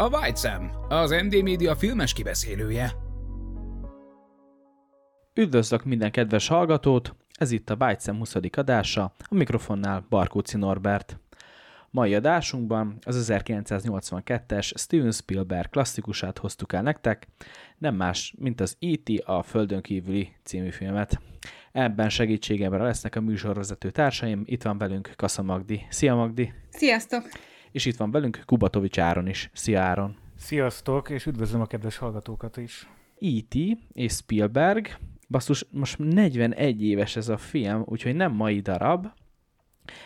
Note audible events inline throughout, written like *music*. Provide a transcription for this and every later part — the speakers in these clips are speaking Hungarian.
A White Sam, az MD Media filmes kibeszélője. Üdvözlök minden kedves hallgatót, ez itt a Bájtszem 20. adása, a mikrofonnál Barkóci Norbert. Mai adásunkban az 1982-es Steven Spielberg klasszikusát hoztuk el nektek, nem más, mint az E.T. a Földön kívüli című filmet. Ebben segítségemre lesznek a műsorvezető társaim, itt van velünk Kassa Magdi. Szia Magdi! Sziasztok! És itt van velünk Kubatovics Áron is. Szia Áron! Sziasztok, és üdvözlöm a kedves hallgatókat is. E.T. és Spielberg, basszus, most 41 éves ez a film, úgyhogy nem mai darab.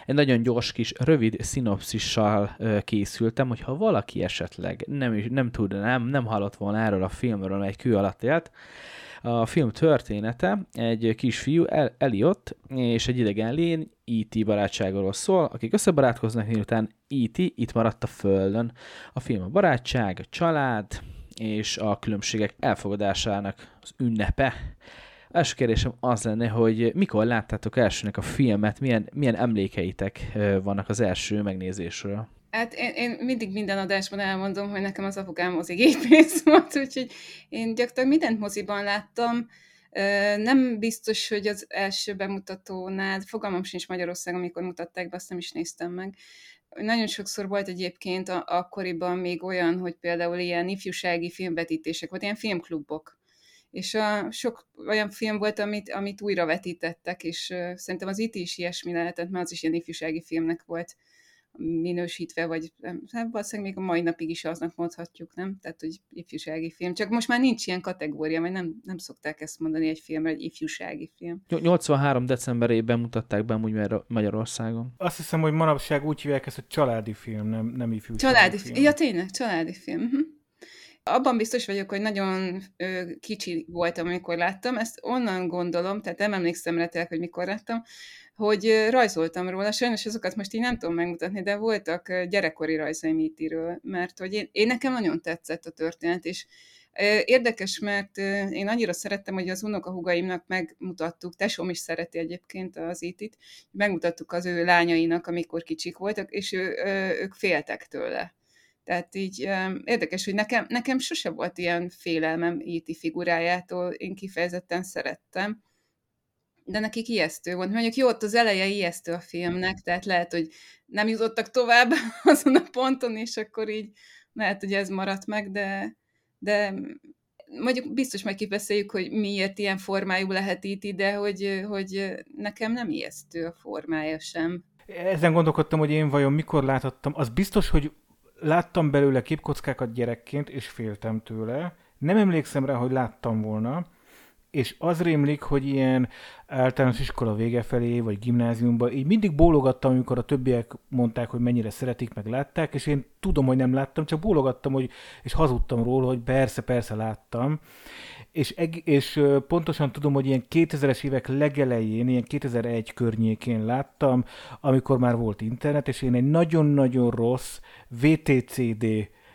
Egy nagyon gyors kis, rövid szinopszissal készültem, hogyha valaki esetleg nem, is, nem tud, nem, nem hallott volna erről a filmről, egy kő alatt élt, a film története egy kisfiú, El- Elliot, és egy idegen lény, E.T. barátságról szól, akik összebarátkoznak, miután E.T. itt maradt a Földön. A film a barátság, a család és a különbségek elfogadásának az ünnepe. Első kérdésem az lenne, hogy mikor láttátok elsőnek a filmet, milyen, milyen emlékeitek vannak az első megnézésről? Hát én, én mindig minden adásban elmondom, hogy nekem az apukám mozigépész *laughs* volt, úgyhogy én gyakorlatilag mindent moziban láttam. Nem biztos, hogy az első bemutatónál, fogalmam sincs Magyarországon, amikor mutatták be, azt nem is néztem meg. Nagyon sokszor volt egyébként a, akkoriban még olyan, hogy például ilyen ifjúsági filmvetítések, vagy ilyen filmklubok. És a, sok olyan film volt, amit, amit újra vetítettek, és szerintem az itt is ilyesmi lehetett, mert az is ilyen ifjúsági filmnek volt minősítve, vagy hát valószínűleg még a mai napig is aznak mondhatjuk, nem? Tehát, hogy ifjúsági film. Csak most már nincs ilyen kategória, mert nem, nem szokták ezt mondani egy filmre, egy ifjúsági film. Ny- 83. decemberében mutatták be Magyar- Magyarországon. Azt hiszem, hogy manapság úgy hívják ezt, hogy családi film, nem, nem ifjúsági Családi film. film. Ja, tényleg, családi film. Mhm. Abban biztos vagyok, hogy nagyon ö, kicsi voltam, amikor láttam. Ezt onnan gondolom, tehát nem emlékszem rá hogy mikor láttam, hogy rajzoltam róla. Sajnos azokat most így nem tudom megmutatni, de voltak gyerekkori rajzaim IT-ről, mert hogy én, én nekem nagyon tetszett a történet, és érdekes, mert én annyira szerettem, hogy az unokahúgaimnak megmutattuk, tesóm is szereti egyébként az IT-t, megmutattuk az ő lányainak, amikor kicsik voltak, és ő, ők féltek tőle. Tehát így érdekes, hogy nekem, nekem sose volt ilyen félelmem E.T. figurájától, én kifejezetten szerettem, de nekik ijesztő volt. Mondjuk jó, ott az eleje ijesztő a filmnek, tehát lehet, hogy nem jutottak tovább *laughs* azon a ponton, és akkor így lehet, hogy ez maradt meg, de, de mondjuk biztos majd kibeszéljük, hogy miért ilyen formájú lehet itt, de hogy, hogy nekem nem ijesztő a formája sem. Ezen gondolkodtam, hogy én vajon mikor láthattam. Az biztos, hogy láttam belőle képkockákat gyerekként, és féltem tőle. Nem emlékszem rá, hogy láttam volna, és az rémlik, hogy ilyen általános iskola vége felé, vagy gimnáziumban, így mindig bólogattam, amikor a többiek mondták, hogy mennyire szeretik, meg látták, és én tudom, hogy nem láttam, csak bólogattam, hogy, és hazudtam róla, hogy persze, persze láttam. És, és pontosan tudom, hogy ilyen 2000-es évek legelején, ilyen 2001 környékén láttam, amikor már volt internet, és én egy nagyon-nagyon rossz VTCD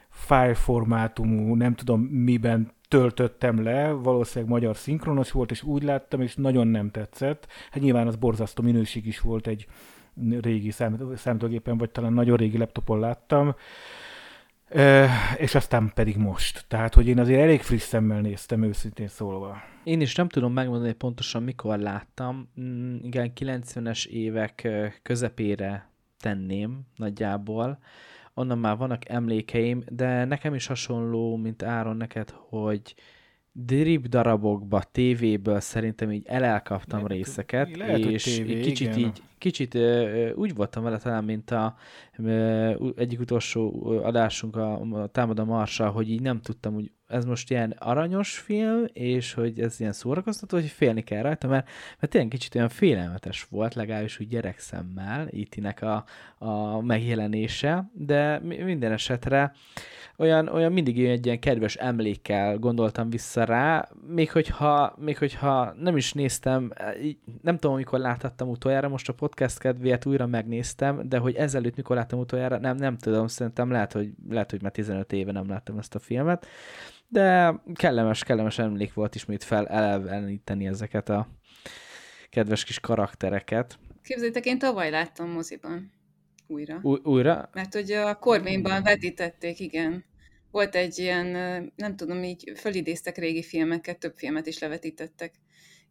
file formátumú, nem tudom miben töltöttem le, valószínűleg magyar szinkronos volt, és úgy láttam, és nagyon nem tetszett. Hát nyilván az borzasztó minőség is volt egy régi számít- számítógépen, vagy talán nagyon régi laptopon láttam. Ö, és aztán pedig most. Tehát, hogy én azért elég friss szemmel néztem, őszintén szólva. Én is nem tudom megmondani pontosan, mikor láttam. Mm, igen, 90-es évek közepére tenném nagyjából. Onnan már vannak emlékeim, de nekem is hasonló, mint Áron neked, hogy drip darabokba, tévéből szerintem így elelkaptam Lehet, részeket, lehet, és tévé, kicsit igen. így, kicsit ö, úgy voltam vele talán, mint a ö, egyik utolsó adásunk a, a Támad a Marsa, hogy így nem tudtam, hogy ez most ilyen aranyos film, és hogy ez ilyen szórakoztató, hogy félni kell rajta, mert, mert tényleg kicsit olyan félelmetes volt, legalábbis úgy gyerekszemmel Itinek a, a megjelenése, de mi- minden esetre olyan, olyan mindig egy ilyen kedves emlékkel gondoltam vissza rá, még hogyha, még hogyha nem is néztem, nem tudom, mikor láthattam utoljára, most a podcast kedvéért újra megnéztem, de hogy ezelőtt mikor láttam utoljára, nem, nem tudom, szerintem lehet, hogy, lehet, hogy már 15 éve nem láttam ezt a filmet, de kellemes, kellemes emlék volt ismét feleleveníteni ezeket a kedves kis karaktereket. Képzeljétek, én tavaly láttam moziban újra. Új, újra? Mert hogy a Corvinban vetítették, igen. Volt egy ilyen, nem tudom, így fölidéztek régi filmeket, több filmet is levetítettek,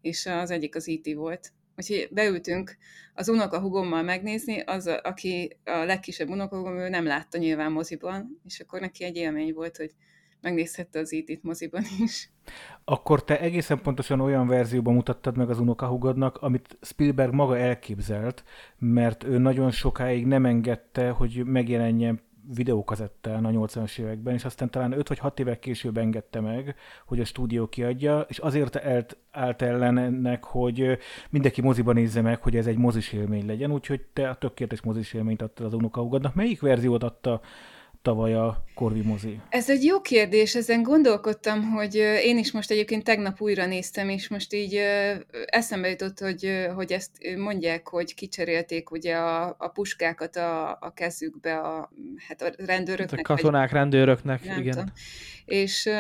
és az egyik az E.T. volt. Úgyhogy beültünk az unokahugommal megnézni, az, aki a legkisebb unokahugom, ő nem látta nyilván moziban, és akkor neki egy élmény volt, hogy megnézhette az E.T.-t moziban *laughs* is. Akkor te egészen pontosan olyan verzióban mutattad meg az unokahugodnak, amit Spielberg maga elképzelt, mert ő nagyon sokáig nem engedte, hogy megjelenjen videókazettán a 80-as években, és aztán talán 5 vagy 6 évek később engedte meg, hogy a stúdió kiadja, és azért állt, állt ellen hogy mindenki moziban nézze meg, hogy ez egy mozis élmény legyen, úgyhogy te a tökéletes mozis élményt adtad az unokahugodnak. Melyik verziót adta tavaly a Corvi mozi? Ez egy jó kérdés, ezen gondolkodtam, hogy én is most egyébként tegnap újra néztem, és most így eszembe jutott, hogy, hogy ezt mondják, hogy kicserélték ugye a, a puskákat a, a kezükbe a, hát a A rendőröknek. katonák, rendőröknek, nem igen. tudom. És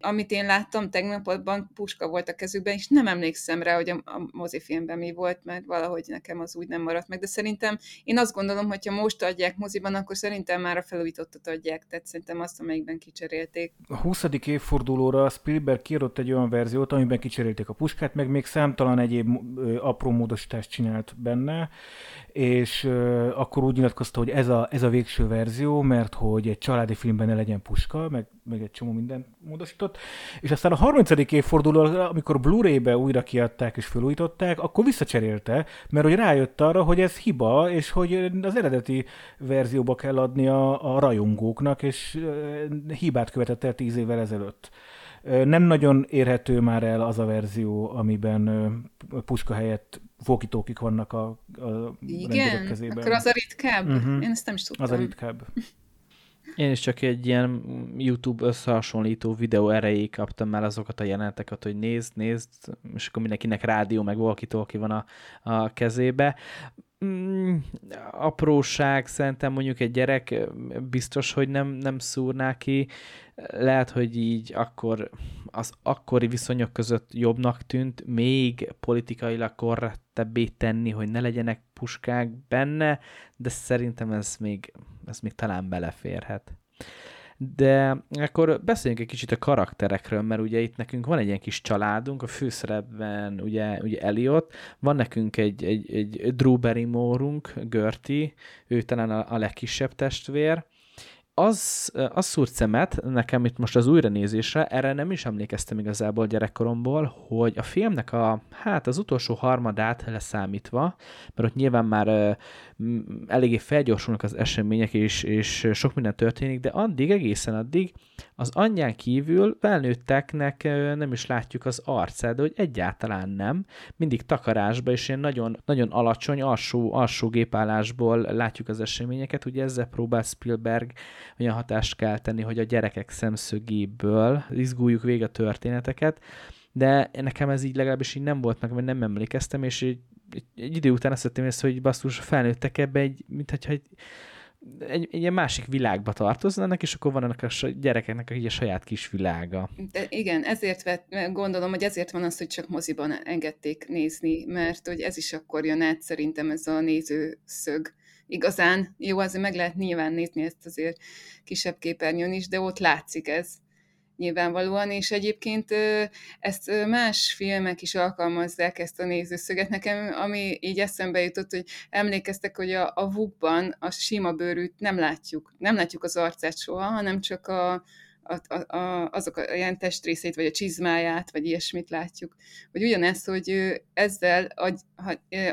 amit én láttam tegnap, abban puska volt a kezükben, és nem emlékszem rá, hogy a, a mozifilmben mi volt, mert valahogy nekem az úgy nem maradt meg. De szerintem én azt gondolom, hogy ha most adják moziban, akkor szerintem már a felújítottat adják, tehát szerintem azt, amelyikben kicserélték. A 20. évfordulóra Spielberg kiadott egy olyan verziót, amiben kicserélték a puskát, meg még számtalan egyéb apró módosítást csinált benne, és akkor úgy nyilatkozta, hogy ez a, ez a végső verzió, mert hogy egy családi filmben ne legyen puska, meg, meg egy csomó mindent módosított. És aztán a 30. évfordulóra, amikor Blu-ray-be újra kiadták és felújították, akkor visszacserélte, mert hogy rájött arra, hogy ez hiba, és hogy az eredeti verzióba kell adni a, a rajongóknak, és ö, hibát követett el 10 évvel ezelőtt. Nem nagyon érhető már el az a verzió, amiben puska helyett walkie vannak a, a Igen? kezében. Akkor az a ritkább? Uh-huh. Én ezt nem is tudtam. az a ritkább. *laughs* Én is csak egy ilyen YouTube összehasonlító videó erejéig kaptam el azokat a jeleneteket, hogy nézd, nézd, és akkor mindenkinek rádió, meg walkie van a, a kezébe. Mm, apróság, szerintem mondjuk egy gyerek biztos, hogy nem, nem szúrná ki. Lehet, hogy így akkor az akkori viszonyok között jobbnak tűnt, még politikailag korrektebbé tenni, hogy ne legyenek puskák benne, de szerintem ez még, ez még talán beleférhet. De akkor beszéljünk egy kicsit a karakterekről, mert ugye itt nekünk van egy ilyen kis családunk, a főszerepben ugye, ugye Elliot, van nekünk egy, egy, egy Drew Barrymore-unk, Gertie, ő talán a, a legkisebb testvér, az, az szúrt szemet nekem itt most az újranézésre, erre nem is emlékeztem igazából gyerekkoromból, hogy a filmnek a, hát az utolsó harmadát leszámítva, mert ott nyilván már eléggé felgyorsulnak az események, és, és sok minden történik, de addig, egészen addig az anyján kívül felnőtteknek nem is látjuk az arcát, de hogy egyáltalán nem, mindig takarásba, és ilyen nagyon, nagyon alacsony, alsó, alsó gépállásból látjuk az eseményeket, ugye ezzel próbál Spielberg olyan hatást kell tenni, hogy a gyerekek szemszögéből izguljuk végig a történeteket, de nekem ez így legalábbis így nem volt meg, vagy nem emlékeztem, és egy, egy, idő után azt észre, hogy basszus, felnőttek ebbe egy, mint hogyha egy, egy, egy ilyen másik világba tartoznának, és akkor van ennek a gyerekeknek egy a saját kis világa. De igen, ezért vett, gondolom, hogy ezért van az, hogy csak moziban engedték nézni, mert hogy ez is akkor jön át szerintem ez a nézőszög igazán. Jó, azért meg lehet nyilván nézni ezt azért kisebb képernyőn is, de ott látszik ez nyilvánvalóan, és egyébként ezt más filmek is alkalmazzák, ezt a nézőszöget. Nekem, ami így eszembe jutott, hogy emlékeztek, hogy a, a vukban a sima bőrűt nem látjuk. Nem látjuk az arcát soha, hanem csak a, a, a, a, azok a ilyen testrészét, vagy a csizmáját, vagy ilyesmit látjuk. Hogy ugyanezt, hogy ezzel a,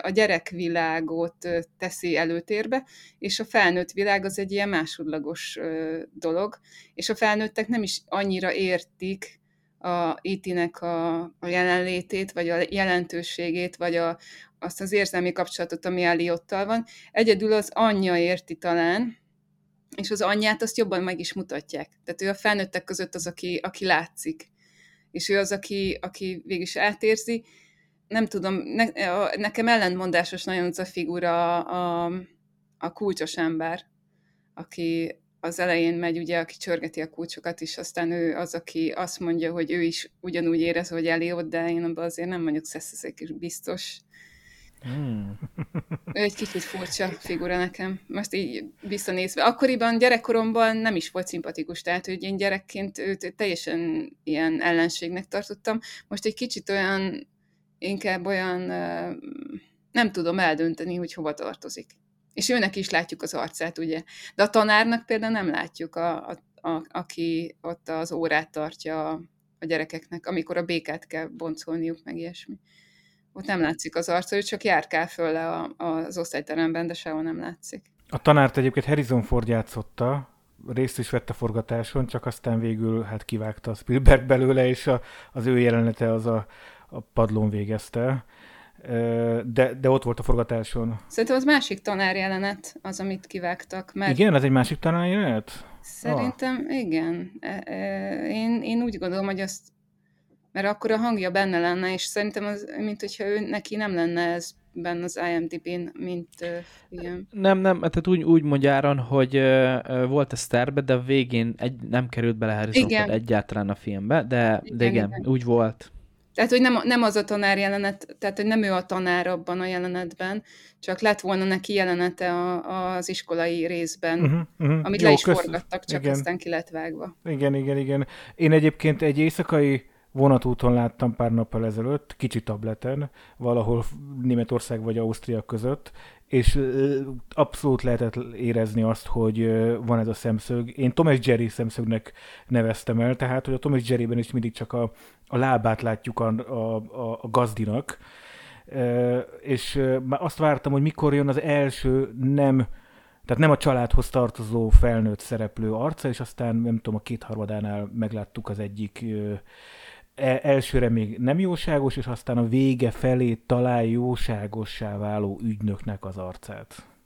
a gyerekvilágot teszi előtérbe, és a felnőtt világ az egy ilyen másodlagos dolog, és a felnőttek nem is annyira értik a IT-nek a, a jelenlétét, vagy a jelentőségét, vagy a, azt az érzelmi kapcsolatot, ami Eliottal van. Egyedül az anyja érti talán, és az anyját azt jobban meg is mutatják. Tehát ő a felnőttek között az, aki, aki látszik. És ő az, aki, aki végig is átérzi. Nem tudom, ne, a, nekem ellentmondásos nagyon az a figura a, a, kulcsos ember, aki az elején megy, ugye, aki csörgeti a kulcsokat, és aztán ő az, aki azt mondja, hogy ő is ugyanúgy érez, hogy Eliott, de én abban azért nem vagyok szeszeszék biztos. Hmm. Ő egy kicsit furcsa figura nekem, most így visszanézve. Akkoriban, gyerekkoromban nem is volt szimpatikus, tehát hogy én gyerekként őt teljesen ilyen ellenségnek tartottam. Most egy kicsit olyan, inkább olyan, nem tudom eldönteni, hogy hova tartozik. És őnek is látjuk az arcát, ugye. De a tanárnak például nem látjuk, a, a, a, aki ott az órát tartja a, a gyerekeknek, amikor a békát kell boncolniuk, meg ilyesmi ott nem látszik az arca, ő csak járkál föl le a, az osztályteremben, de sehol nem látszik. A tanárt egyébként Harrison Ford játszotta, részt is vett a forgatáson, csak aztán végül hát kivágta a Spielberg belőle, és a, az ő jelenete az a, a padlón végezte. De, de ott volt a forgatáson. Szerintem az másik tanár jelenet, az, amit kivágtak. Mert... Igen, az egy másik tanár jelenet? Szerintem ah. igen. Én, én úgy gondolom, hogy azt mert akkor a hangja benne lenne, és szerintem az, mint hogyha ő, neki nem lenne ez benne az IMDb-n, mint uh, ilyen. Nem, nem, tehát úgy, úgy mondja Áron, hogy uh, volt a terve, de a végén egy, nem került bele Harrison igen. egyáltalán a filmbe, de, igen, de igen, igen, úgy volt. Tehát, hogy nem, nem az a tanár jelenet, tehát, hogy nem ő a tanár abban a jelenetben, csak lett volna neki jelenete a, az iskolai részben, uh-huh, uh-huh. amit Jó, le is kösz... forgattak, csak igen. aztán ki lett vágva. Igen, igen, igen. Én egyébként egy éjszakai vonatúton láttam pár nappal ezelőtt, kicsi tableten, valahol Németország vagy Ausztria között, és abszolút lehetett érezni azt, hogy van ez a szemszög. Én Tom és Jerry szemszögnek neveztem el, tehát hogy a Tom és Jerryben is mindig csak a, a lábát látjuk a, a, a gazdinak, és már azt vártam, hogy mikor jön az első nem tehát nem a családhoz tartozó felnőtt szereplő arca, és aztán nem tudom, a kétharmadánál megláttuk az egyik elsőre még nem jóságos, és aztán a vége felé talán jóságossá váló ügynöknek az arcát.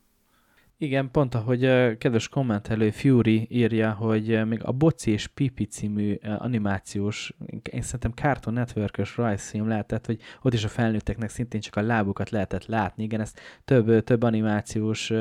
Igen, pont ahogy kedves kommentelő Fury írja, hogy még a Boci és Pipi című animációs, én szerintem Cartoon Network-ös rajzfilm lehetett, hogy ott is a felnőtteknek szintén csak a lábukat lehetett látni. Igen, ezt több, több animációs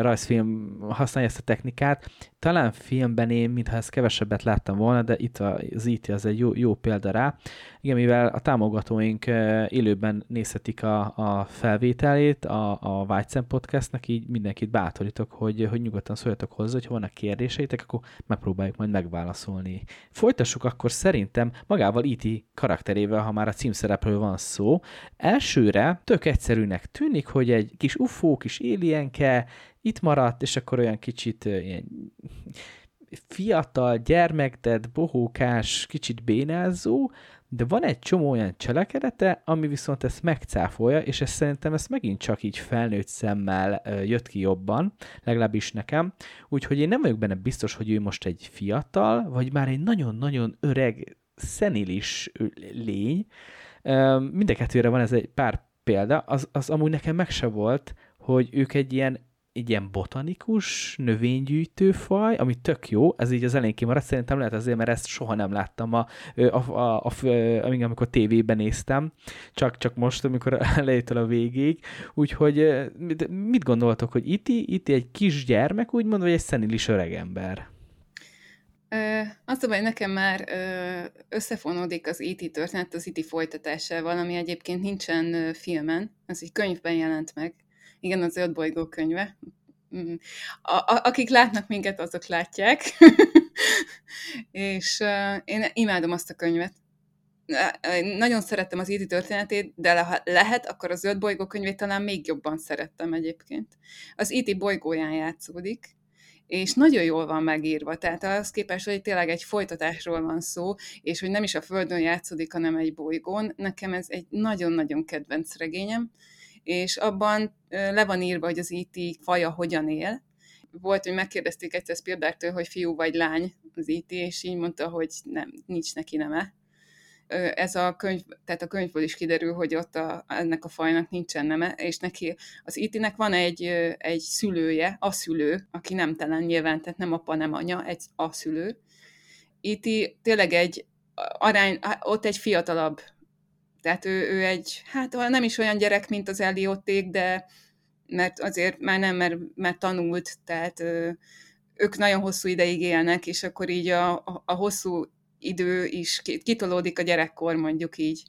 rajzfilm használja ezt a technikát. Talán filmben én, mintha ezt kevesebbet láttam volna, de itt az IT az egy jó, jó példa rá. Igen, mivel a támogatóink élőben nézhetik a, a felvételét a, a Vágyszem Podcastnek, így mindenkit bátorítok, hogy, hogy nyugodtan szóljatok hozzá, hogy vannak kérdéseitek, akkor megpróbáljuk majd megválaszolni. Folytassuk akkor szerintem magával IT e karakterével, ha már a címszerepről van szó. Elsőre tök egyszerűnek tűnik, hogy egy kis ufó, kis alienke itt maradt, és akkor olyan kicsit ilyen fiatal, gyermekted, bohókás, kicsit bénázó, de van egy csomó olyan cselekedete, ami viszont ezt megcáfolja, és ez szerintem ezt megint csak így felnőtt szemmel jött ki jobban, legalábbis nekem. Úgyhogy én nem vagyok benne biztos, hogy ő most egy fiatal, vagy már egy nagyon-nagyon öreg, szenilis lény. Mindenkettőre van ez egy pár példa, az, az amúgy nekem meg se volt, hogy ők egy ilyen egy ilyen botanikus, növénygyűjtő faj, ami tök jó, ez így az elején kimaradt, szerintem lehet azért, mert ezt soha nem láttam, a, a, a, a, amikor tévében néztem, csak, csak most, amikor *laughs* elejétől a végig, úgyhogy mit gondoltok, hogy itt, itt egy kis gyermek, úgymond, vagy egy szenilis öregember? Azt hogy nekem már összefonódik az IT történet az IT folytatásával, ami egyébként nincsen filmen, az egy könyvben jelent meg, igen, az öt bolygó könyve. Mm. A, a, akik látnak minket, azok látják. *laughs* és uh, én imádom azt a könyvet. Nagyon szerettem az íti történetét, de ha lehet, akkor az öt bolygó könyvét talán még jobban szerettem egyébként. Az íti bolygóján játszódik, és nagyon jól van megírva, tehát az képest, hogy tényleg egy folytatásról van szó, és hogy nem is a Földön játszódik, hanem egy bolygón, nekem ez egy nagyon-nagyon kedvenc regényem, és abban le van írva, hogy az IT e faja hogyan él. Volt, hogy megkérdezték egyszer Spielbergtől, hogy fiú vagy lány az IT, e és így mondta, hogy nem, nincs neki neme ez a könyv, tehát a könyvből is kiderül, hogy ott a, ennek a fajnak nincsen neme, és neki az itinek van egy, egy szülője, a szülő, aki nemtelen nyilván, tehát nem apa, nem anya, egy a szülő. Iti tényleg egy arány, ott egy fiatalabb, tehát ő, ő egy, hát nem is olyan gyerek, mint az Eliotték, de mert azért már nem, mert, mert tanult, tehát ők nagyon hosszú ideig élnek, és akkor így a, a, a hosszú idő is kitolódik a gyerekkor, mondjuk így.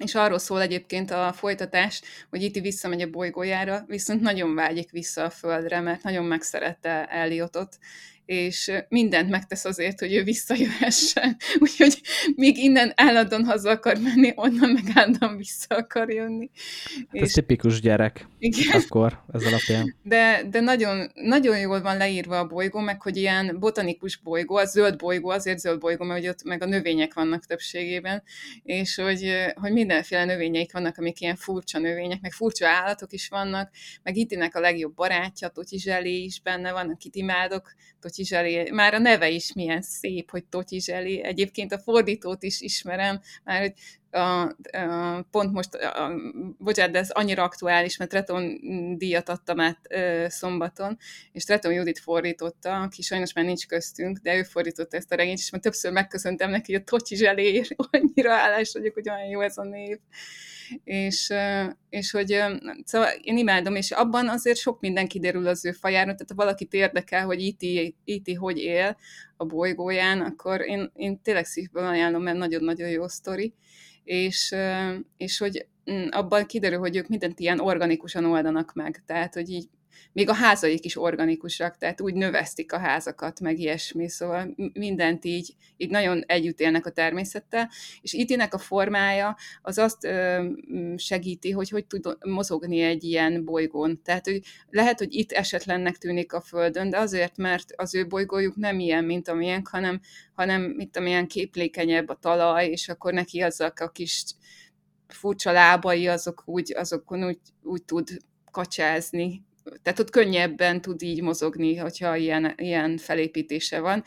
És arról szól egyébként a folytatás, hogy itt visszamegy a bolygójára, viszont nagyon vágyik vissza a Földre, mert nagyon megszerette Eliotot, és mindent megtesz azért, hogy ő visszajöhessen. *laughs* Úgyhogy még innen állandóan haza akar menni, onnan meg állandóan vissza akar jönni. Hát és... Ez tipikus gyerek. Igen. Akkor ez alapján. De, de nagyon, nagyon jól van leírva a bolygó, meg hogy ilyen botanikus bolygó, a zöld bolygó, azért zöld bolygó, mert hogy ott meg a növények vannak többségében, és hogy, hogy mindenféle növényeik vannak, amik ilyen furcsa növények, meg furcsa állatok is vannak, meg Itinek a legjobb barátja, Totyi Zselé is benne van, akit imádok, Totyi Zselé, már a neve is milyen szép, hogy Totyi Zselé. Egyébként a fordítót is ismerem, már hogy pont most, a, a, bocsánat, de ez annyira aktuális, mert Treton díjat adtam át szombaton, és Treton Judit fordította, aki sajnos már nincs köztünk, de ő fordította ezt a regényt, és már többször megköszöntem neki, hogy a Tocsi Zselér, *laughs* annyira állás vagyok, hogy olyan jó ez a név. És, és hogy szóval én imádom, és abban azért sok minden kiderül az ő fajáról, tehát ha valakit érdekel, hogy IT, IT hogy él a bolygóján, akkor én, én tényleg szívből ajánlom, mert nagyon-nagyon jó sztori, és, és hogy mm, abban kiderül, hogy ők mindent ilyen organikusan oldanak meg, tehát hogy így még a házaik is organikusak, tehát úgy növesztik a házakat, meg ilyesmi, szóval mindent így, így nagyon együtt élnek a természettel, és itinek a formája az azt ö, segíti, hogy hogy tud mozogni egy ilyen bolygón. Tehát hogy lehet, hogy itt esetlennek tűnik a Földön, de azért, mert az ő bolygójuk nem ilyen, mint amilyen, hanem, hanem mint amilyen képlékenyebb a talaj, és akkor neki azok a kis furcsa lábai, azok úgy, azokon úgy, úgy tud kacsázni, tehát ott könnyebben tud így mozogni, hogyha ilyen, ilyen felépítése van,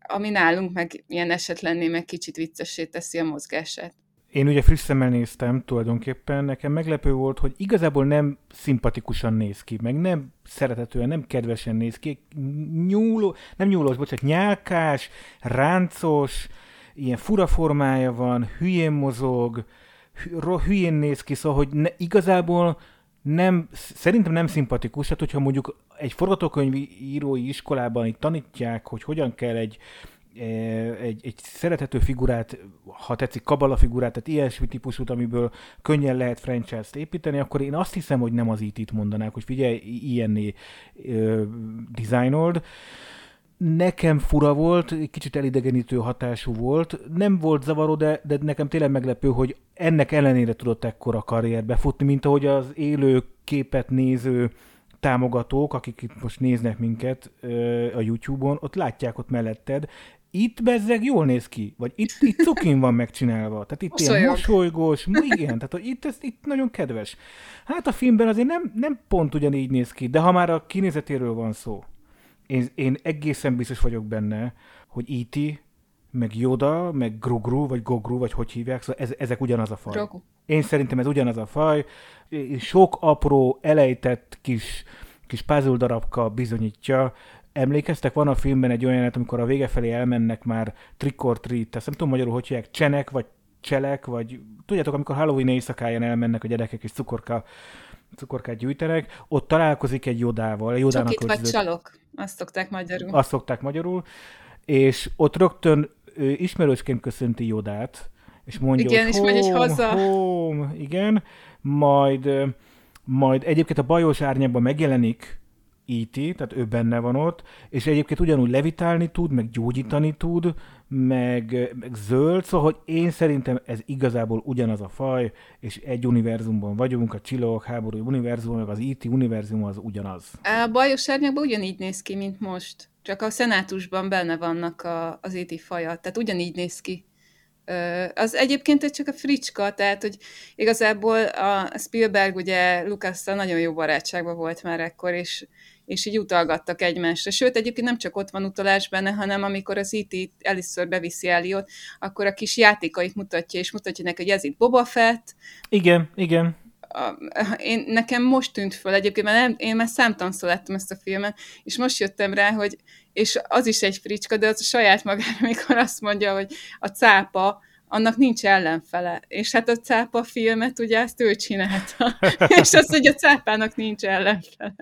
ami nálunk meg ilyen esetlenné meg kicsit viccessé teszi a mozgását. Én ugye friss szemmel néztem tulajdonképpen, nekem meglepő volt, hogy igazából nem szimpatikusan néz ki, meg nem szeretetően, nem kedvesen néz ki, nyúló, nem nyúlós, bocsánat, nyálkás, ráncos, ilyen fura formája van, hülyén mozog, hülyén néz ki, szóval, hogy ne, igazából nem, szerintem nem szimpatikus, hát hogyha mondjuk egy forgatókönyvírói iskolában itt tanítják, hogy hogyan kell egy, e, egy, egy szerethető figurát, ha tetszik, kabala figurát, tehát ilyesmi típusút, amiből könnyen lehet franchise-t építeni, akkor én azt hiszem, hogy nem az IT-t mondanák, hogy figyelj, ilyenné ö, dizájnold nekem fura volt, kicsit elidegenítő hatású volt. Nem volt zavaró, de, de nekem tényleg meglepő, hogy ennek ellenére tudott ekkora karrierbe futni, mint ahogy az élő képet néző támogatók, akik itt most néznek minket a YouTube-on, ott látják ott melletted, itt bezzeg jól néz ki, vagy itt, itt cukin van megcsinálva, tehát itt Mosolyog. ilyen mosolygós, igen, tehát hogy itt, ez, itt nagyon kedves. Hát a filmben azért nem, nem pont ugyanígy néz ki, de ha már a kinézetéről van szó, én, én egészen biztos vagyok benne, hogy E.T., meg Yoda, meg Grugru, vagy Gogru, vagy hogy hívják, szóval ez, ezek ugyanaz a faj. Grogu. Én szerintem ez ugyanaz a faj. Sok apró, elejtett kis, kis puzzle darabka bizonyítja. Emlékeztek, van a filmben egy olyan, amikor a vége felé elmennek már trick or treat, ezt nem tudom magyarul, hogy hívják, csenek, vagy cselek, vagy tudjátok, amikor Halloween éjszakáján elmennek a gyerekek és cukorka cukorkát gyűjtenek, ott találkozik egy jodával. Jodának Csokit vagy csalok, azt szokták magyarul. Azt szokták magyarul, és ott rögtön ő ismerősként köszönti Jodát, és mondja, igen, hogy és home, megy egy haza. Home, igen, majd, majd egyébként a bajos árnyában megjelenik E.T., tehát ő benne van ott, és egyébként ugyanúgy levitálni tud, meg gyógyítani tud, meg, meg zöld, szóval hogy én szerintem ez igazából ugyanaz a faj, és egy univerzumban vagyunk, a csillagok háború univerzum, meg az E.T. univerzum az ugyanaz. A bajos árnyakban ugyanígy néz ki, mint most. Csak a szenátusban benne vannak a, az E.T. faja, tehát ugyanígy néz ki. Az egyébként csak a fricska, tehát hogy igazából a Spielberg ugye lucas nagyon jó barátságban volt már ekkor, és, és így utalgattak egymásra. Sőt, egyébként nem csak ott van utalás benne, hanem amikor az IT e először beviszi Eliot, akkor a kis játékait mutatja, és mutatja neki, hogy ez itt Boba Fett. Igen, igen. A, én, nekem most tűnt föl egyébként, mert nem, én már számtanszor láttam ezt a filmet, és most jöttem rá, hogy és az is egy fricska, de az a saját magára, *laughs* amikor azt mondja, hogy a cápa, annak nincs ellenfele. És hát a cápa filmet ugye ezt ő csinálta. *laughs* és az, hogy a cápának nincs ellenfele.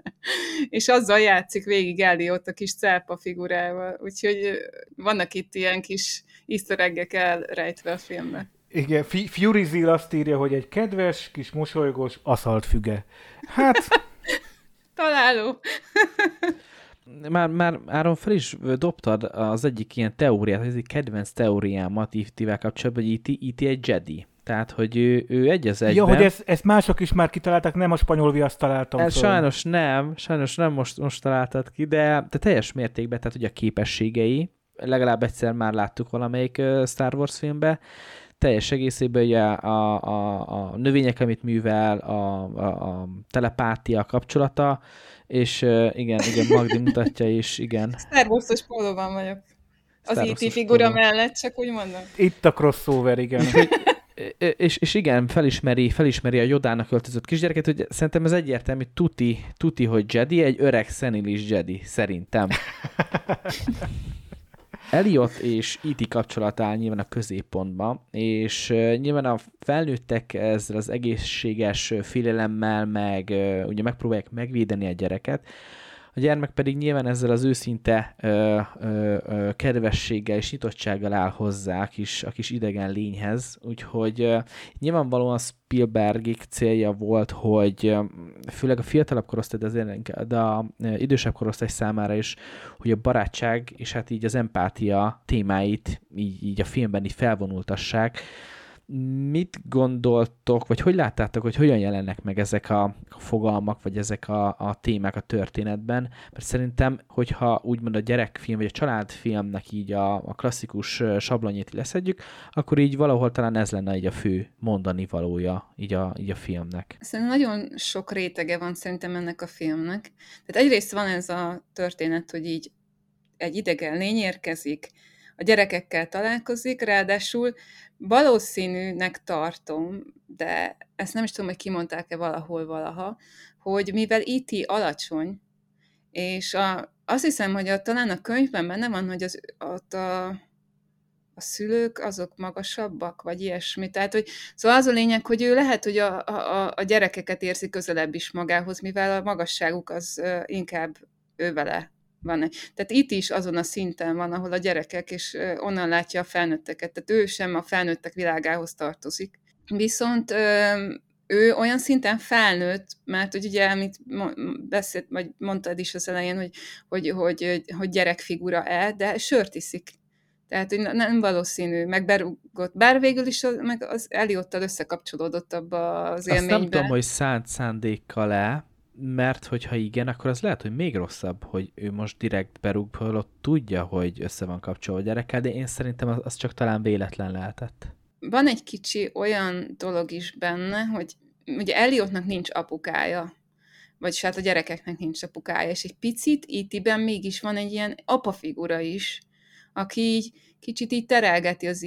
és azzal játszik végig Elliot a kis cápa figurával. Úgyhogy vannak itt ilyen kis isztereggek elrejtve a filmben. Igen, Fury Zil azt írja, hogy egy kedves, kis mosolygós aszalt füge. Hát... *laughs* Találó már, már Áron fel is dobtad az egyik ilyen teóriát, az egyik kedvenc teóriámat IT-vel kapcsolatban, hogy IT, IT egy Jedi. Tehát, hogy ő, ő egy az egyben. Ja, hogy ezt, ezt mások is már kitalálták, nem a spanyol viaszt találtam ez Sajnos nem, sajnos nem most, most találtad ki, de, de teljes mértékben, tehát hogy a képességei, legalább egyszer már láttuk valamelyik Star Wars filmbe, teljes egészében ugye a, a, a növények, amit művel, a, a, a telepátia kapcsolata, és igen, igen, Magdi mutatja is, igen. Star Wars-os pólóban vagyok. Az IT figura póló. mellett, csak úgy mondom. Itt a crossover, igen. és, és igen, felismeri, felismeri a Jodának öltözött kisgyereket, hogy szerintem ez egyértelmű, tuti, tuti, hogy Jedi, egy öreg szenilis Jedi, szerintem. *laughs* Elliot és E.T. kapcsolata áll nyilván a középpontban, és nyilván a felnőttek ezzel az egészséges félelemmel, meg ugye megpróbálják megvédeni a gyereket, a gyermek pedig nyilván ezzel az őszinte ö, ö, ö, kedvességgel és nyitottsággal áll hozzá a kis, a kis idegen lényhez, úgyhogy ö, nyilvánvalóan Spielbergik célja volt, hogy ö, főleg a fiatalabb korosztály, de, azért, de a idősebb korosztály számára is, hogy a barátság és hát így az empátia témáit így, így a filmben így felvonultassák, mit gondoltok, vagy hogy láttátok, hogy hogyan jelennek meg ezek a fogalmak, vagy ezek a, a témák a történetben? Mert szerintem, hogyha úgymond a gyerekfilm, vagy a családfilmnek így a, a klasszikus sablonyét leszedjük, akkor így valahol talán ez lenne így a fő mondani valója így a, így a filmnek. Szerintem nagyon sok rétege van szerintem ennek a filmnek. Tehát egyrészt van ez a történet, hogy így egy idegen lény érkezik, a gyerekekkel találkozik, ráadásul valószínűnek tartom, de ezt nem is tudom, hogy kimondták-e valahol valaha, hogy mivel IT e alacsony, és a, azt hiszem, hogy a, talán a könyvben benne van, hogy az, ott a, a szülők azok magasabbak, vagy ilyesmi. Tehát, hogy, szóval az a lényeg, hogy ő lehet, hogy a, a, a gyerekeket érzi közelebb is magához, mivel a magasságuk az inkább ő vele van. Tehát itt is azon a szinten van, ahol a gyerekek, és onnan látja a felnőtteket. Tehát ő sem a felnőttek világához tartozik. Viszont ő olyan szinten felnőtt, mert hogy ugye, amit beszélt, vagy mondtad is az elején, hogy, hogy, hogy, hogy gyerekfigura-e, de sört iszik. Tehát, hogy nem valószínű, meg berúgott. Bár végül is az, meg az Eliottal összekapcsolódott abba az élménybe. Azt nem tudom, hogy szánt szándékkal-e, mert hogyha igen, akkor az lehet, hogy még rosszabb, hogy ő most direkt berúg, ott tudja, hogy össze van kapcsolva a gyerekkel, de én szerintem az, az csak talán véletlen lehetett. Van egy kicsi olyan dolog is benne, hogy ugye Eliotnak nincs apukája, vagy hát a gyerekeknek nincs apukája, és egy picit itt mégis van egy ilyen apafigura is, aki így kicsit így terelgeti az,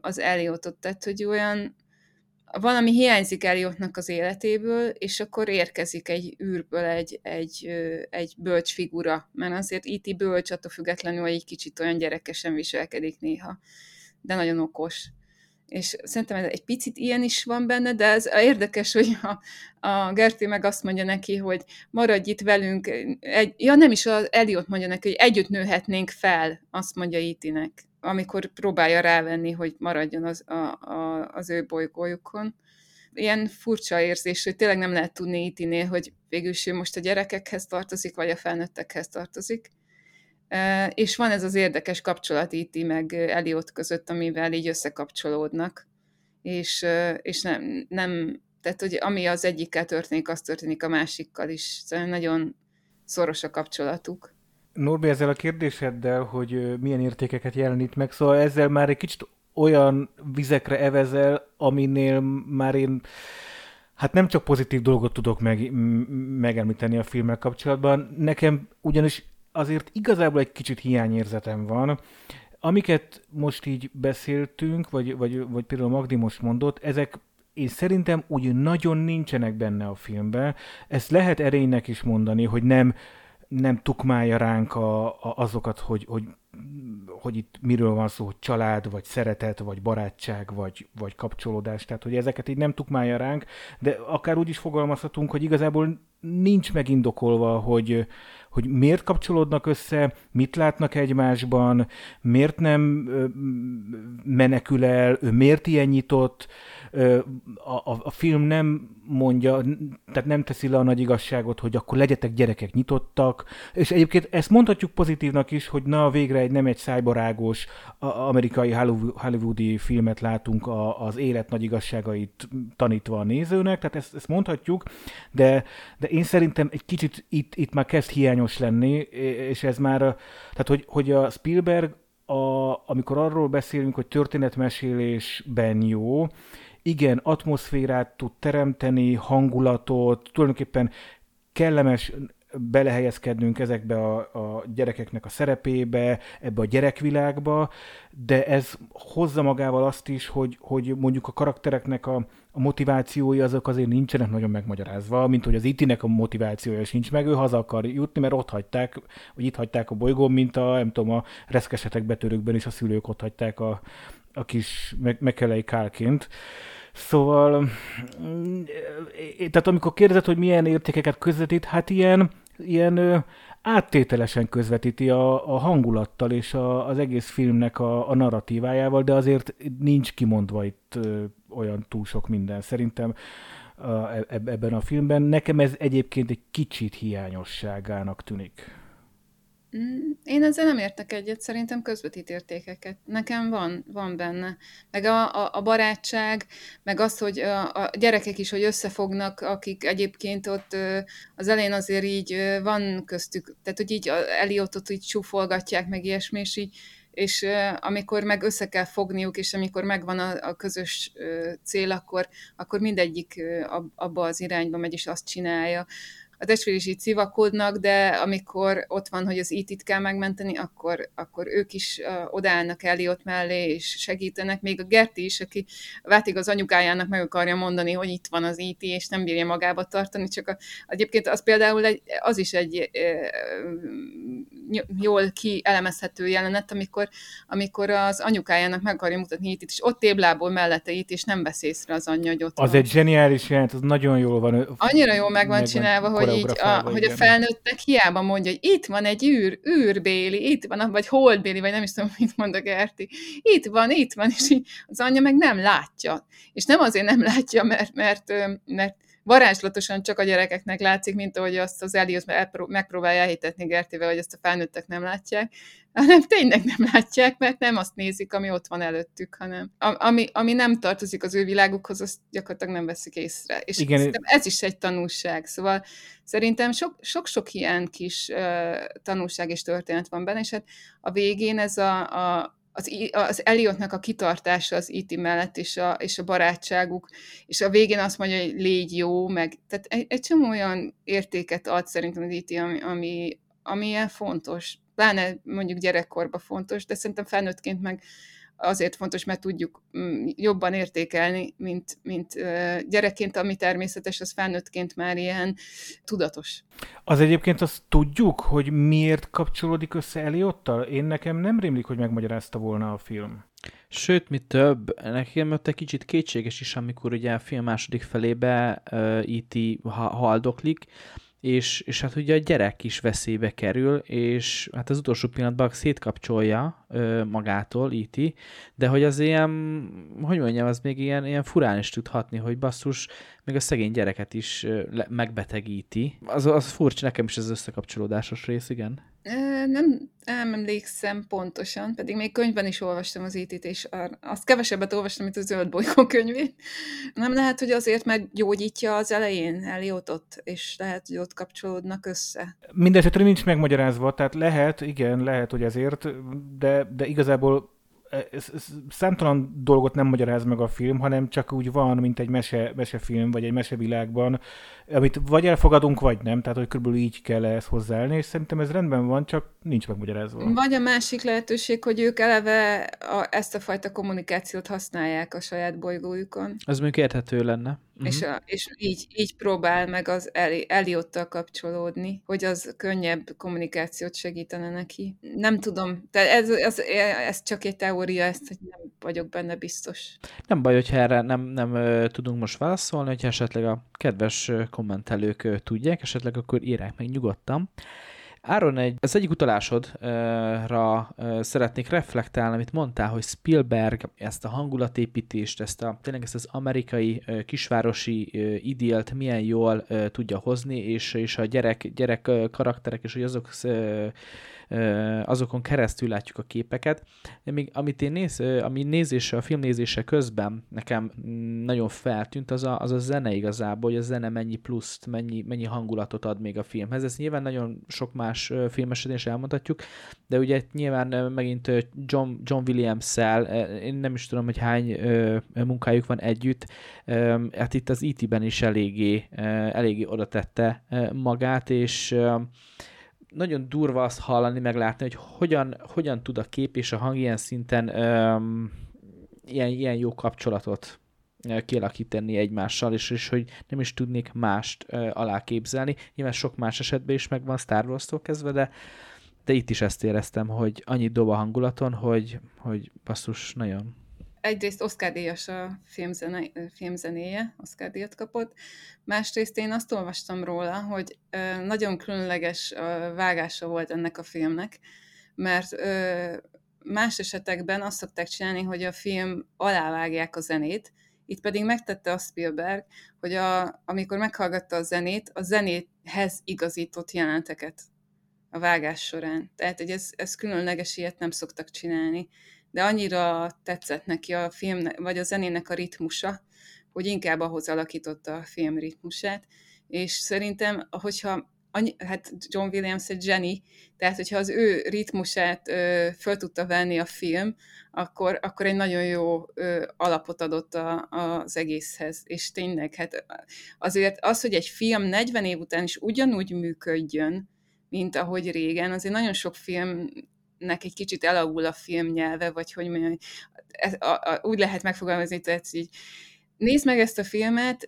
az Eliotot, tehát hogy olyan valami hiányzik Eliotnak az életéből, és akkor érkezik egy űrből egy, egy, egy bölcs figura, mert azért Iti bölcs, attól függetlenül, hogy egy kicsit olyan gyerekesen viselkedik néha, de nagyon okos. És szerintem ez egy picit ilyen is van benne, de ez érdekes, hogy a, a Gerti meg azt mondja neki, hogy maradj itt velünk, egy, ja nem is, az Eliot mondja neki, hogy együtt nőhetnénk fel, azt mondja Itinek amikor próbálja rávenni, hogy maradjon az, a, a, az ő bolygójukon. ilyen furcsa érzés, hogy tényleg nem lehet tudni itinél, hogy végül ő most a gyerekekhez tartozik, vagy a felnőttekhez tartozik. És van ez az érdekes kapcsolat Iti meg Eliott között, amivel így összekapcsolódnak, és, és nem, nem, tehát hogy ami az egyikkel történik, az történik a másikkal is. Szóval nagyon szoros a kapcsolatuk. Norbi, ezzel a kérdéseddel, hogy milyen értékeket jelenít meg, szóval ezzel már egy kicsit olyan vizekre evezel, aminél már én hát nem csak pozitív dolgot tudok meg, megemlíteni a filmmel kapcsolatban. Nekem ugyanis azért igazából egy kicsit hiányérzetem van. Amiket most így beszéltünk, vagy, vagy, vagy például Magdi most mondott, ezek én szerintem úgy nagyon nincsenek benne a filmben. Ezt lehet erénynek is mondani, hogy nem, nem tukmálja ránk a, a, azokat, hogy, hogy, hogy itt miről van szó, hogy család, vagy szeretet, vagy barátság, vagy, vagy kapcsolódás, tehát hogy ezeket így nem tukmálja ránk, de akár úgy is fogalmazhatunk, hogy igazából nincs megindokolva, hogy, hogy miért kapcsolódnak össze, mit látnak egymásban, miért nem menekül el, ő miért ilyen nyitott, a, a, a film nem mondja, tehát nem teszi le a nagy igazságot, hogy akkor legyetek gyerekek nyitottak, és egyébként ezt mondhatjuk pozitívnak is, hogy na végre egy, nem egy szájbarágos amerikai hollywoodi filmet látunk a, az élet nagy igazságait tanítva a nézőnek, tehát ezt, ezt mondhatjuk, de, de én szerintem egy kicsit itt, itt már kezd hiányos lenni, és ez már, tehát hogy, hogy a Spielberg a, amikor arról beszélünk, hogy történetmesélésben jó, igen, atmoszférát tud teremteni, hangulatot, tulajdonképpen kellemes belehelyezkednünk ezekbe a, a gyerekeknek a szerepébe, ebbe a gyerekvilágba, de ez hozza magával azt is, hogy, hogy mondjuk a karaktereknek a, a motivációi azok azért nincsenek nagyon megmagyarázva, mint hogy az itinek a motivációja sincs meg, ő haza akar jutni, mert ott hagyták, vagy itt hagyták a bolygón, mint a, nem tudom, a reszkesetek betörőkben is a szülők ott hagyták a, a kis mekelei kálként. Szóval, mm, tehát amikor kérdezed, hogy milyen értékeket közvetít, hát ilyen, ilyen áttételesen közvetíti a, a hangulattal és a, az egész filmnek a, a narratívájával, de azért nincs kimondva itt olyan túl sok minden. Szerintem a, ebben a filmben. Nekem ez egyébként egy kicsit hiányosságának tűnik. Mm, én ezzel nem értek egyet, szerintem közvetít értékeket. Nekem van, van benne. Meg a, a, a barátság, meg az, hogy a, a gyerekek is, hogy összefognak, akik egyébként ott az elején azért így van köztük, tehát hogy így Eliotot így csúfolgatják, meg ilyesmi, és így és amikor meg össze kell fogniuk, és amikor megvan a, a közös cél, akkor, akkor mindegyik abba az irányba megy, és azt csinálja a testvére is így civakodnak, de amikor ott van, hogy az it kell megmenteni, akkor, akkor ők is uh, odállnak ott mellé, és segítenek. Még a Gerti is, aki vátig az anyukájának meg akarja mondani, hogy itt van az IT, és nem bírja magába tartani, csak a, egyébként az például egy, az is egy e, jól kielemezhető jelenet, amikor, amikor az anyukájának meg akarja mutatni itt, és ott téblából mellette itt, és nem vesz észre az anyja, hogy ott Az van. egy zseniális jelenet, az nagyon jól van. Annyira jól meg van csinálva, hogy így, a, hogy a felnőttek hiába mondja, hogy itt van egy űr, űrbéli, itt van, vagy holdbéli, vagy nem is tudom, mit mond a Gerti. Itt van, itt van, és így az anyja meg nem látja. És nem azért nem látja, mert, mert, mert varázslatosan csak a gyerekeknek látszik, mint ahogy azt az Elios megpróbálja elhitetni Gertivel, hogy ezt a felnőttek nem látják, hanem tényleg nem látják, mert nem azt nézik, ami ott van előttük, hanem ami, ami nem tartozik az ő világukhoz, azt gyakorlatilag nem veszik észre. És Igen. ez is egy tanulság. Szóval szerintem sok-sok ilyen kis uh, tanulság és történet van benne, és hát a végén ez a, a az, az Eliotnak a kitartása az IT e mellett, és a, és a barátságuk, és a végén azt mondja, hogy légy jó, meg tehát egy, egy csomó olyan értéket ad szerintem az IT, e ami, ami, ami ilyen fontos, pláne mondjuk gyerekkorban fontos, de szerintem felnőttként meg azért fontos, mert tudjuk mm, jobban értékelni, mint, mint gyerekként, ami természetes, az felnőttként már ilyen tudatos. Az egyébként azt tudjuk, hogy miért kapcsolódik össze Eliottal? Én nekem nem rémlik, hogy megmagyarázta volna a film. Sőt, mi több, nekem ott egy kicsit kétséges is, amikor ugye a film második felébe uh, E.T. haldoklik, és, és hát ugye a gyerek is veszélybe kerül, és hát az utolsó pillanatban szétkapcsolja ö, magától, íti, de hogy az ilyen, hogy mondjam, az még ilyen, ilyen furán is tudhatni, hogy basszus, még a szegény gyereket is ö, le, megbetegíti. Az, az furcsa nekem is az összekapcsolódásos rész, igen. Nem, nem emlékszem pontosan, pedig még könyvben is olvastam az itt és azt kevesebbet olvastam, mint a Zöld Bolygó könyvét. Nem lehet, hogy azért meggyógyítja az elején Eliotot, és lehet, hogy ott kapcsolódnak össze. Mindenesetre nincs megmagyarázva, tehát lehet, igen, lehet, hogy ezért, de, de igazából ez, ez számtalan dolgot nem magyaráz meg a film, hanem csak úgy van, mint egy mese, mesefilm, vagy egy mesevilágban, amit vagy elfogadunk, vagy nem, tehát hogy körülbelül így kell ezt hozzáállni, és szerintem ez rendben van, csak nincs megmagyarázva. Vagy a másik lehetőség, hogy ők eleve a, ezt a fajta kommunikációt használják a saját bolygójukon. Ez még érthető lenne. Uh-huh. És, a, és így, így próbál meg az Eli, Eliottal kapcsolódni, hogy az könnyebb kommunikációt segítene neki. Nem tudom, de ez, ez, ez csak egy teória, ezt nem vagyok benne biztos. Nem baj, hogyha erre nem, nem tudunk most válaszolni, hogyha esetleg a kedves kommentelők tudják, esetleg akkor írják meg nyugodtan. Áron, egy, az egyik utalásodra szeretnék reflektálni, amit mondtál, hogy Spielberg ezt a hangulatépítést, ezt a, tényleg ezt az amerikai kisvárosi idélt milyen jól tudja hozni, és, és a gyerek, gyerek karakterek, és hogy azok azokon keresztül látjuk a képeket. De még amit én néz, ami nézése, a filmnézése közben nekem nagyon feltűnt, az a, az a zene igazából, hogy a zene mennyi pluszt, mennyi, mennyi hangulatot ad még a filmhez. Ez nyilván nagyon sok más film esetén is elmondhatjuk, de ugye nyilván megint John, John Williams-szel, én nem is tudom, hogy hány munkájuk van együtt, hát itt az IT-ben e is eléggé, eléggé oda tette magát, és nagyon durva azt hallani, meglátni, hogy hogyan, hogyan tud a kép és a hang ilyen szinten ilyen, ilyen jó kapcsolatot kialakítani egymással, és, és hogy nem is tudnék mást ö, aláképzelni. Nyilván sok más esetben is megvan Star Wars-tól kezdve, de, de itt is ezt éreztem, hogy annyit dob a hangulaton, hogy, hogy basszus, nagyon, egyrészt Oscar díjas a filmzene, filmzenéje, Oscar díjat kapott, másrészt én azt olvastam róla, hogy nagyon különleges vágása volt ennek a filmnek, mert más esetekben azt szokták csinálni, hogy a film alávágják a zenét, itt pedig megtette a Spielberg, hogy a, amikor meghallgatta a zenét, a zenéthez igazított jeleneteket a vágás során. Tehát, hogy ez, ez különleges, ilyet nem szoktak csinálni de annyira tetszett neki a film, vagy a zenének a ritmusa, hogy inkább ahhoz alakította a film ritmusát, és szerintem, hogyha annyi, hát John Williams egy zseni, tehát hogyha az ő ritmusát ö, föl tudta venni a film, akkor, akkor egy nagyon jó ö, alapot adott a, az egészhez, és tényleg, hát azért az, hogy egy film 40 év után is ugyanúgy működjön, mint ahogy régen, azért nagyon sok film nek egy kicsit elavul a filmnyelve, vagy hogy mondjam, ez, a, a, úgy lehet megfogalmazni, tehát így nézd meg ezt a filmet,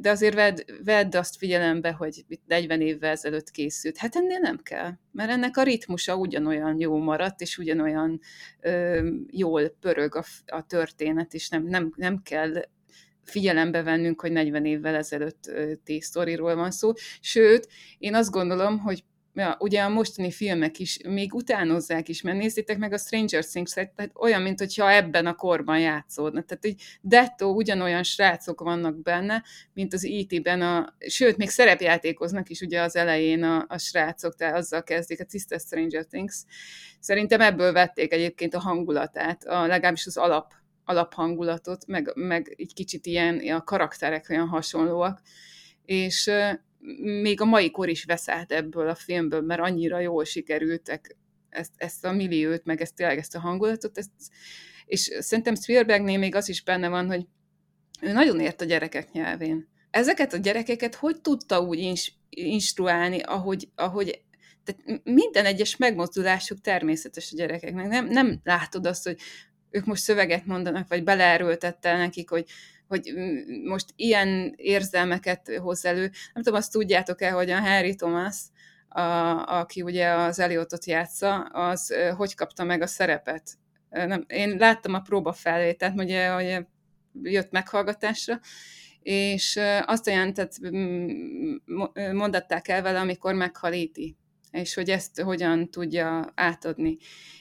de azért vedd, vedd azt figyelembe, hogy 40 évvel ezelőtt készült. Hát ennél nem kell, mert ennek a ritmusa ugyanolyan jó maradt, és ugyanolyan ö, jól pörög a, a történet, és nem, nem, nem kell figyelembe vennünk, hogy 40 évvel ezelőtt tésztoriról van szó. Sőt, én azt gondolom, hogy ja, ugye a mostani filmek is még utánozzák is, mert nézzétek meg a Stranger Things-et, tehát olyan, mint hogyha ebben a korban játszódna. Tehát egy dettó ugyanolyan srácok vannak benne, mint az IT-ben, e a, sőt, még szerepjátékoznak is ugye az elején a, a srácok, tehát azzal kezdik a tiszta Stranger Things. Szerintem ebből vették egyébként a hangulatát, a, legalábbis az alap alaphangulatot, meg, meg egy kicsit ilyen a karakterek olyan hasonlóak, és még a mai kor is veszállt ebből a filmből, mert annyira jól sikerültek ezt, ezt a milliót, meg ezt tényleg ezt a hangulatot, ezt, és szerintem Spielbergnél még az is benne van, hogy ő nagyon ért a gyerekek nyelvén. Ezeket a gyerekeket hogy tudta úgy ins- instruálni, ahogy, ahogy tehát minden egyes megmozdulásuk természetes a gyerekeknek. Nem, nem látod azt, hogy ők most szöveget mondanak, vagy beleerőltette nekik, hogy hogy most ilyen érzelmeket hoz elő. Nem tudom, azt tudjátok-e, hogy a Harry Thomas, a, aki ugye az Eliotot játsza, az hogy kapta meg a szerepet. Nem, én láttam a próba felvételt, ugye, hogy jött meghallgatásra, és azt a jelentet mondatták el vele, amikor meghal Éti, és hogy ezt hogyan tudja átadni.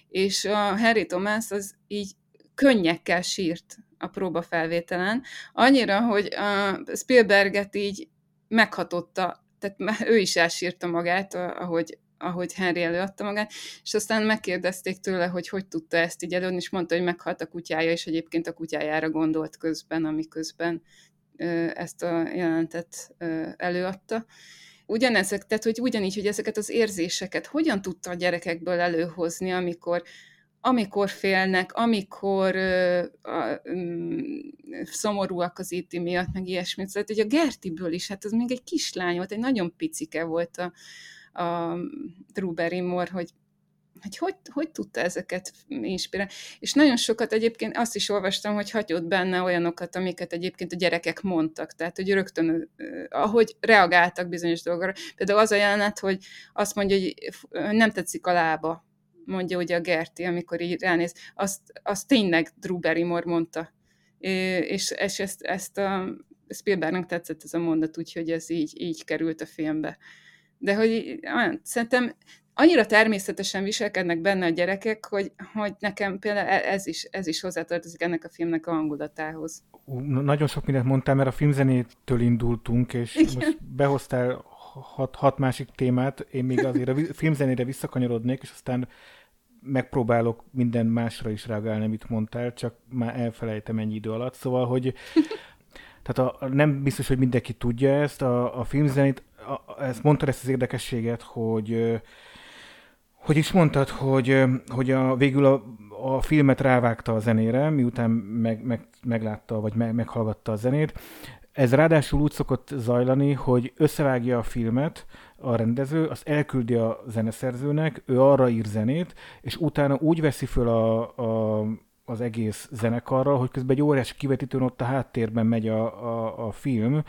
És a Harry Thomas az így könnyekkel sírt a próbafelvételen, annyira, hogy a Spielberget így meghatotta, tehát ő is elsírta magát, ahogy, ahogy Henry előadta magát, és aztán megkérdezték tőle, hogy hogy tudta ezt így előadni, és mondta, hogy meghalt a kutyája, és egyébként a kutyájára gondolt közben, amiközben ezt a jelentet előadta. Ugyanezek, tehát hogy ugyanígy, hogy ezeket az érzéseket hogyan tudta a gyerekekből előhozni, amikor amikor félnek, amikor ö, ö, szomorúak az íti miatt, meg ilyesmit. Szóval, hogy a Gertiből is, hát az még egy kislány volt, egy nagyon picike volt a, a Drew Barrymore, hogy hogy, hogy hogy tudta ezeket inspirálni. És nagyon sokat egyébként azt is olvastam, hogy hagyott benne olyanokat, amiket egyébként a gyerekek mondtak. Tehát, hogy rögtön, ahogy reagáltak bizonyos dolgokra. Például az a jelenet, hogy azt mondja, hogy nem tetszik a lába, mondja ugye a Gerti, amikor így ránéz. Azt, azt tényleg Drew Barrymore mondta. És, és ezt, ezt a Spielbergnek tetszett ez a mondat, úgyhogy ez így, így került a filmbe. De hogy olyan, szerintem annyira természetesen viselkednek benne a gyerekek, hogy, hogy nekem például e, ez is, ez is hozzátartozik ennek a filmnek a hangulatához. Nagyon sok mindent mondtál, mert a filmzenétől indultunk, és Igen. most behoztál hat, hat másik témát, én még azért a *laughs* filmzenére visszakanyarodnék, és aztán megpróbálok minden másra is reagálni, amit mondtál, csak már elfelejtem ennyi idő alatt. Szóval, hogy *laughs* tehát a, nem biztos, hogy mindenki tudja ezt, a, a filmzenét, a, ezt mondtad ezt az érdekességet, hogy hogy is mondtad, hogy, hogy a, végül a, a filmet rávágta a zenére, miután meg, meg, meglátta, vagy meg, meghallgatta a zenét. Ez ráadásul úgy szokott zajlani, hogy összevágja a filmet a rendező, azt elküldi a zeneszerzőnek, ő arra ír zenét, és utána úgy veszi föl a, a az egész zenekarral, hogy közben egy óriási kivetítőn ott a háttérben megy a, a, a film,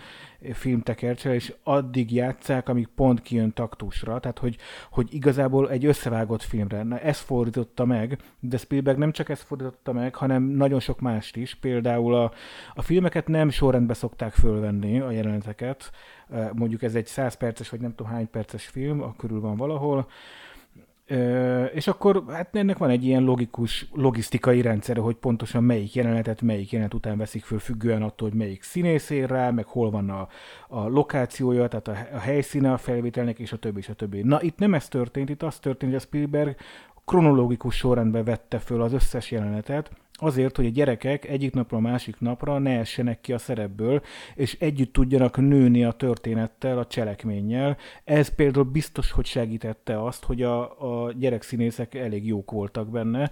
filmtekercsel, és addig játszák, amíg pont kijön taktusra, tehát hogy, hogy igazából egy összevágott filmre. Na, ez fordította meg, de Spielberg nem csak ezt fordította meg, hanem nagyon sok mást is. Például a, a filmeket nem sorrendbe szokták fölvenni, a jeleneteket, mondjuk ez egy 100 perces, vagy nem tudom hány perces film, a körül van valahol, és akkor hát ennek van egy ilyen logikus, logisztikai rendszere, hogy pontosan melyik jelenetet melyik jelenet után veszik föl, függően attól, hogy melyik színész rá, meg hol van a, a lokációja, tehát a, a helyszíne a felvételnek, és a többi, és a többi. Na, itt nem ez történt, itt az történt, hogy a Spielberg kronológikus sorrendben vette föl az összes jelenetet, azért, hogy a gyerekek egyik napra a másik napra ne essenek ki a szerepből, és együtt tudjanak nőni a történettel, a cselekménnyel. Ez például biztos, hogy segítette azt, hogy a, a gyerekszínészek elég jók voltak benne,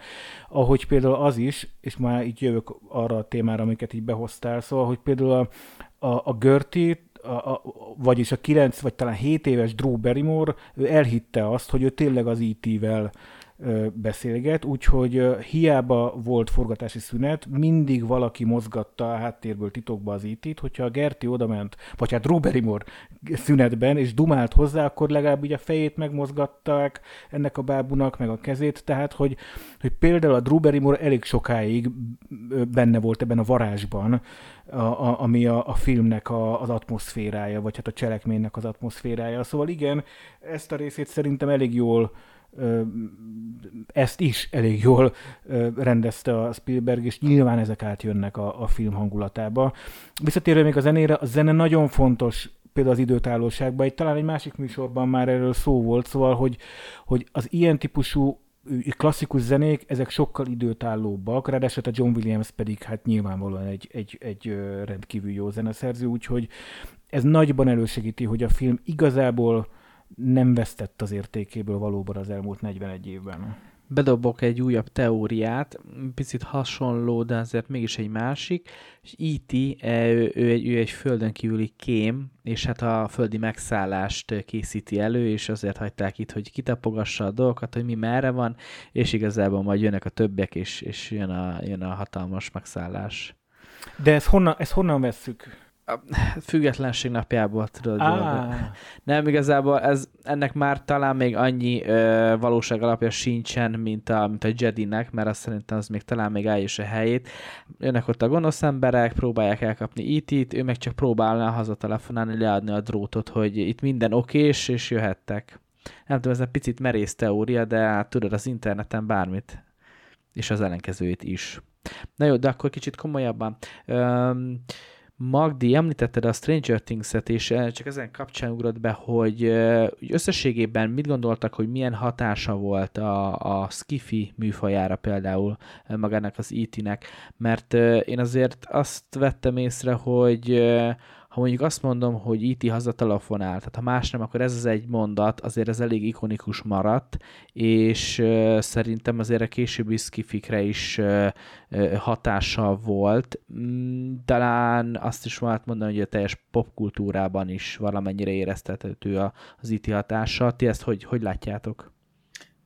ahogy például az is, és már így jövök arra a témára, amiket így behoztál, szóval, hogy például a, a, a Görti a, a, vagyis a 9 vagy talán 7 éves Drew Barrymore, ő elhitte azt, hogy ő tényleg az IT-vel beszélget, úgyhogy hiába volt forgatási szünet, mindig valaki mozgatta a háttérből titokba az it hogyha a Gerti odament, vagy hát Barrymore szünetben, és dumált hozzá, akkor legalább így a fejét megmozgatták ennek a bábunak, meg a kezét, tehát hogy, hogy például a Barrymore elég sokáig benne volt ebben a varázsban, a, a, ami a, a filmnek a, az atmoszférája, vagy hát a cselekménynek az atmoszférája. Szóval igen, ezt a részét szerintem elég jól ezt is elég jól rendezte a Spielberg, és nyilván ezek átjönnek a, a film hangulatába. Visszatérve még a zenére, a zene nagyon fontos például az időtállóságban, egy, talán egy másik műsorban már erről szó volt, szóval, hogy, hogy az ilyen típusú klasszikus zenék, ezek sokkal időtállóbbak, ráadásul a John Williams pedig hát nyilvánvalóan egy, egy, egy rendkívül jó zeneszerző, úgyhogy ez nagyban elősegíti, hogy a film igazából nem vesztett az értékéből valóban az elmúlt 41 évben. Bedobok egy újabb teóriát, picit hasonló, de azért mégis egy másik, és E.T. Ő, ő, egy, ő egy földön kívüli kém, és hát a földi megszállást készíti elő, és azért hagyták itt, hogy kitapogassa a dolgokat, hogy mi merre van, és igazából majd jönnek a többiek, és, és jön, a, jön a hatalmas megszállás. De ezt honnan, ezt honnan vesszük? Függetlenség napjából, tudod. Ah. Nem, igazából ez, ennek már talán még annyi ö, valóság alapja sincsen, mint a, mint a Jedinek, mert azt szerintem az még talán még állja is a helyét. Jönnek ott a gonosz emberek, próbálják elkapni IT-t, ő meg csak próbálná hazatelefonálni, leadni a drótot, hogy itt minden okés, és jöhettek. Nem tudom, ez egy picit merész teória, de hát tudod, az interneten bármit, és az ellenkezőjét is. Na jó, de akkor kicsit komolyabban. Öm, Magdi, említetted a Stranger Things-et, és eh, csak ezen kapcsán ugrott be, hogy eh, úgy összességében mit gondoltak, hogy milyen hatása volt a, a Skiffy műfajára például eh, magának az IT-nek, mert eh, én azért azt vettem észre, hogy ha mondjuk azt mondom, hogy IT hazatelefonál, tehát ha más nem, akkor ez az egy mondat, azért ez elég ikonikus maradt, és szerintem azért a későbbi skifikre is hatással volt. Mm, talán azt is lehet mondani, hogy a teljes popkultúrában is valamennyire éreztethető az IT hatása. Ti ezt hogy, hogy látjátok?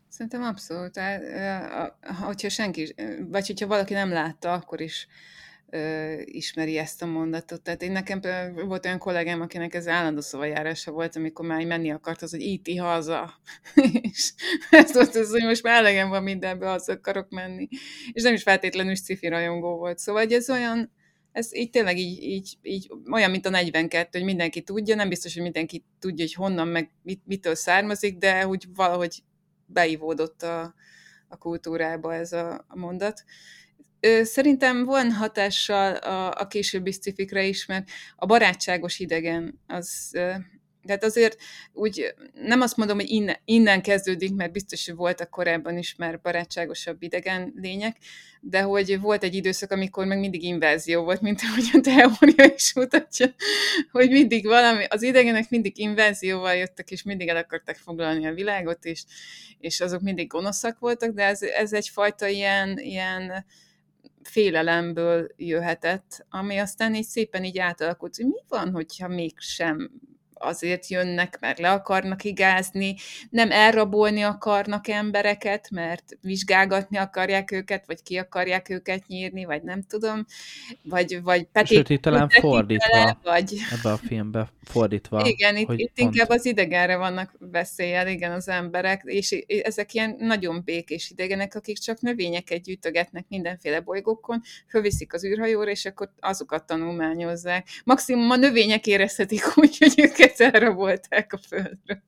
Szerintem abszolút. A- hogyha senki, vagy hogyha valaki nem látta, akkor is ö, ismeri ezt a mondatot. Tehát én nekem volt olyan kollégám, akinek ez állandó szavajárása volt, amikor már menni akart, az, hogy íti haza. *laughs* és ez volt az, hogy most már elegem van mindenbe, haza akarok menni. És nem is feltétlenül sci rajongó volt. Szóval ez olyan, ez így tényleg így, így, így olyan, mint a 42, hogy mindenki tudja, nem biztos, hogy mindenki tudja, hogy honnan, meg mit, mitől származik, de úgy valahogy beivódott a, a kultúrába ez a mondat. Szerintem van hatással a, a későbbi scifikre is, mert a barátságos idegen az, tehát azért úgy nem azt mondom, hogy innen, innen kezdődik, mert biztos, hogy voltak korábban is már barátságosabb idegen lények, de hogy volt egy időszak, amikor meg mindig invázió volt, mint ahogy a teória is mutatja, hogy mindig valami, az idegenek mindig invázióval jöttek, és mindig el akarták foglalni a világot, és, és azok mindig gonoszak voltak, de ez, ez egyfajta ilyen, ilyen félelemből jöhetett, ami aztán így szépen így átalakult, hogy mi van, hogyha mégsem azért jönnek, mert le akarnak igázni, nem elrabolni akarnak embereket, mert vizsgálgatni akarják őket, vagy ki akarják őket nyírni, vagy nem tudom, vagy, vagy Sőt, itt talán fordítva, bele, vagy... ebbe a filmbe fordítva. Igen, itt, itt pont- inkább az idegenre vannak veszélyel, igen, az emberek, és ezek ilyen nagyon békés idegenek, akik csak növényeket gyűjtögetnek mindenféle bolygókon, fölviszik az űrhajóra, és akkor azokat tanulmányozzák. Maximum a növények érezhetik úgy, hogy őket elrabolták a földről,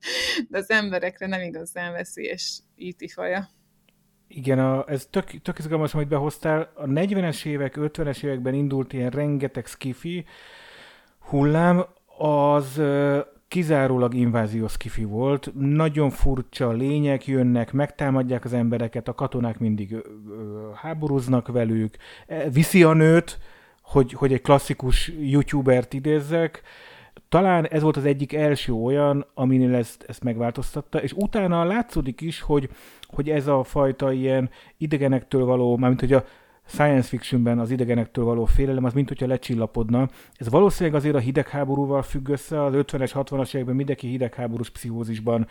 de az emberekre nem igazán veszélyes íti faja. Igen, a, ez tök, tök izgalmas, amit behoztál. A 40-es évek, 50-es években indult ilyen rengeteg skifi hullám, az kizárólag invázió skifi volt. Nagyon furcsa lények jönnek, megtámadják az embereket, a katonák mindig ö, ö, háborúznak velük, E, viszi a nőt, hogy, hogy egy klasszikus youtubert idézzek, talán ez volt az egyik első olyan, aminél ezt, ezt megváltoztatta, és utána látszódik is, hogy, hogy ez a fajta ilyen idegenektől való, mármint hogy a science fictionben az idegenektől való félelem, az mint hogyha lecsillapodna. Ez valószínűleg azért a hidegháborúval függ össze, az 50-es, 60-as években mindenki hidegháborús pszichózisban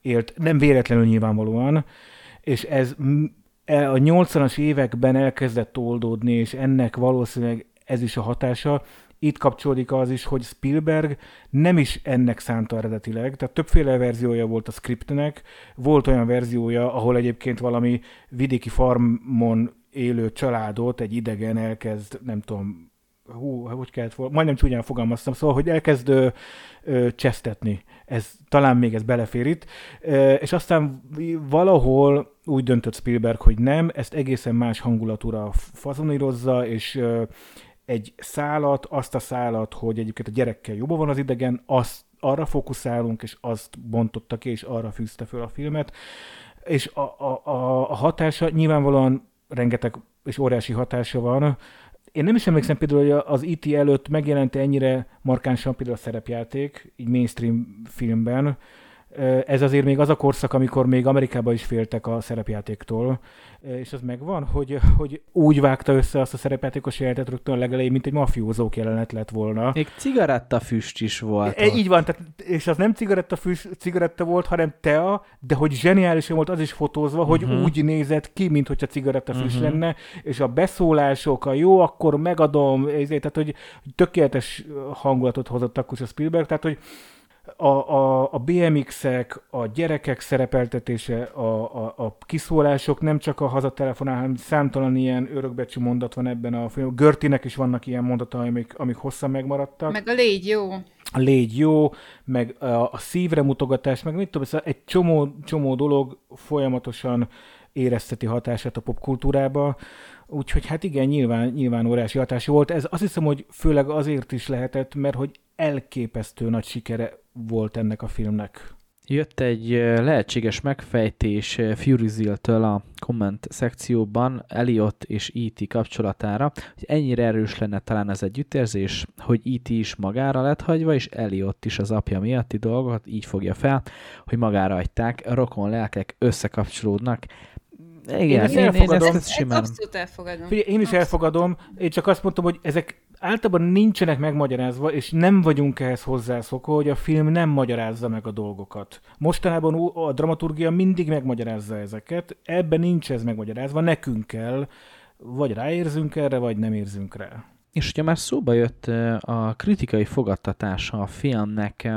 élt, nem véletlenül nyilvánvalóan, és ez e- a 80-as években elkezdett oldódni, és ennek valószínűleg ez is a hatása. Itt kapcsolódik az is, hogy Spielberg nem is ennek szánta eredetileg, tehát többféle verziója volt a scriptnek, volt olyan verziója, ahol egyébként valami vidéki farmon élő családot egy idegen elkezd, nem tudom, hú, hogy kellett volna, majdnem csúnyán fogalmaztam, szóval, hogy elkezd ö, ö, csesztetni. Ez, talán még ez belefér itt. Ö, és aztán valahol úgy döntött Spielberg, hogy nem, ezt egészen más hangulatúra fazonírozza, és ö, egy szálat, azt a szálat, hogy egyébként a gyerekkel jobban van az idegen, azt arra fókuszálunk, és azt bontotta ki, és arra fűzte föl a filmet. És a, a, a, a hatása nyilvánvalóan rengeteg és óriási hatása van. Én nem is emlékszem például, hogy az IT előtt megjelent ennyire markánsan például a szerepjáték, így mainstream filmben, Ez azért még az a korszak, amikor még Amerikában is féltek a szerepjátéktól, és az megvan, hogy, hogy úgy vágta össze azt a szerepjátékos jelenetet rögtön legelején, mint egy mafiózók jelenet lett volna. Még cigarettafüst is volt. E, így van, tehát, és az nem cigarettafüst, cigaretta volt, hanem tea, de hogy zseniálisan volt az is fotózva, hogy uh-huh. úgy nézett ki, mint hogyha cigarettafüst uh-huh. lenne, és a beszólások, a jó, akkor megadom, ezért, tehát hogy tökéletes hangulatot hozott akkor a Spielberg, tehát hogy a, a, a BMX-ek, a gyerekek szerepeltetése, a, a, a kiszólások, nem csak a hazatelefonál, hanem számtalan ilyen örökbecsű mondat van ebben a film. Görtinek is vannak ilyen mondatai, amik, amik hosszan megmaradtak. Meg a légy jó. A légy jó, meg a, a szívre mutogatás, meg mit tudom, szóval egy csomó, csomó dolog folyamatosan érezteti hatását a popkultúrába. Úgyhogy hát igen, nyilván, nyilván óriási hatás volt. Ez azt hiszem, hogy főleg azért is lehetett, mert hogy elképesztő nagy sikere volt ennek a filmnek. Jött egy lehetséges megfejtés Furyzil-től a komment szekcióban Elliot és E.T. kapcsolatára, hogy ennyire erős lenne talán az együttérzés, hogy E.T. is magára lett hagyva, és Elliot is az apja miatti dolgokat így fogja fel, hogy magára hagyták, rokon lelkek összekapcsolódnak, igen, én, én, én, én ezt, ezt simán. Abszolút elfogadom. Figyelj, én is abszolút. elfogadom, én csak azt mondtam, hogy ezek általában nincsenek megmagyarázva, és nem vagyunk ehhez hozzászokva, hogy a film nem magyarázza meg a dolgokat. Mostanában a dramaturgia mindig megmagyarázza ezeket, ebben nincs ez megmagyarázva, nekünk kell, vagy ráérzünk erre, vagy nem érzünk rá. És hogyha már szóba jött a kritikai fogadtatása a filmnek,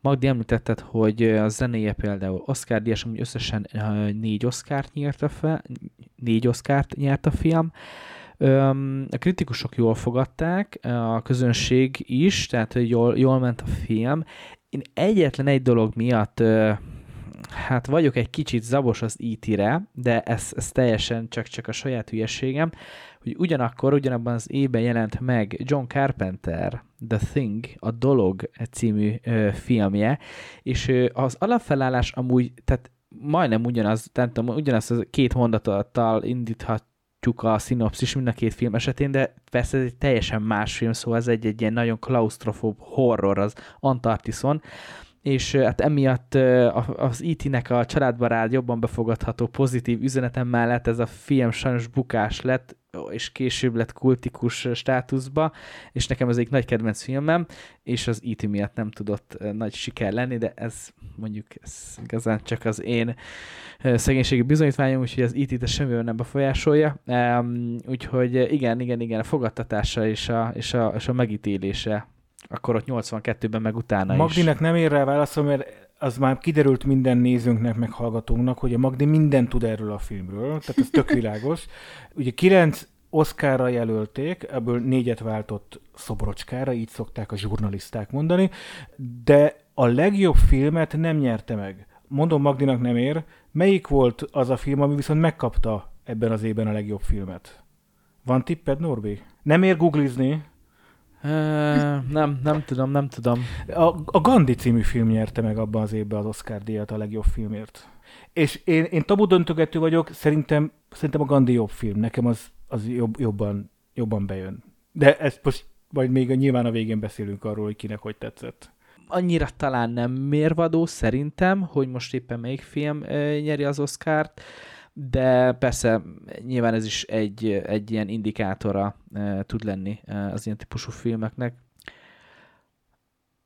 Magdi említetted, hogy a zenéje például Oscar díjas, amúgy összesen négy Oscar-t nyert a, fel, négy Oscar-t nyert a film, a kritikusok jól fogadták, a közönség is, tehát jól, jól ment a film. Én egyetlen egy dolog miatt hát vagyok egy kicsit zabos az IT-re, de ez, ez teljesen csak, csak a saját hülyességem, hogy ugyanakkor, ugyanabban az évben jelent meg John Carpenter The Thing, a Dolog című ö, filmje, és ö, az alapfelállás amúgy, tehát majdnem ugyanaz, tehát ugyanaz a két mondattal indíthat, a szinopszis mind a két film esetén, de persze ez egy teljesen más film, szóval ez egy, egy ilyen nagyon klaustrofób horror az Antarktiszon, és hát emiatt az IT-nek a családbarát jobban befogadható pozitív üzenetem mellett ez a film sajnos bukás lett, és később lett kultikus státuszba, és nekem ez egy nagy kedvenc filmem, és az IT miatt nem tudott nagy siker lenni, de ez mondjuk ez igazán csak az én szegénységi bizonyítványom, úgyhogy az IT-t semmivel nem befolyásolja. Úgyhogy igen, igen, igen, a fogadtatása és a, és a, és a megítélése akkor ott 82-ben meg utána Magdinek is. nem ér rá válaszol, mert az már kiderült minden nézőnknek, meg hallgatónknak, hogy a Magdi mindent tud erről a filmről, tehát ez tök világos. Ugye kilenc Oszkára jelölték, ebből négyet váltott szobrocskára, így szokták a zsurnaliszták mondani, de a legjobb filmet nem nyerte meg. Mondom Magdinak nem ér, melyik volt az a film, ami viszont megkapta ebben az évben a legjobb filmet? Van tipped, Norbi? Nem ér googlizni, nem, nem tudom, nem tudom. A, a Gandhi című film nyerte meg abban az évben az Oscar díjat a legjobb filmért. És én, én tabu döntögető vagyok, szerintem, szerintem a Gandhi jobb film. Nekem az, az jobb, jobban, jobban bejön. De ezt most majd még nyilván a végén beszélünk arról, hogy kinek hogy tetszett. Annyira talán nem mérvadó szerintem, hogy most éppen melyik film nyeri az Oscárt de persze nyilván ez is egy, egy ilyen indikátora e, tud lenni az ilyen típusú filmeknek.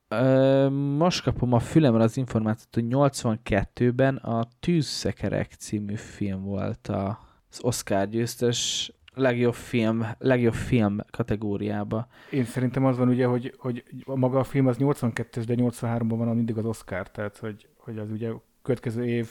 E, most kapom a fülemre az információt, hogy 82-ben a Tűzszekerek című film volt a, az Oscar győztes legjobb film, legjobb film kategóriába. Én szerintem az van ugye, hogy, hogy maga a film az 82-es, de 83-ban van mindig az Oscar, tehát hogy, hogy az ugye következő év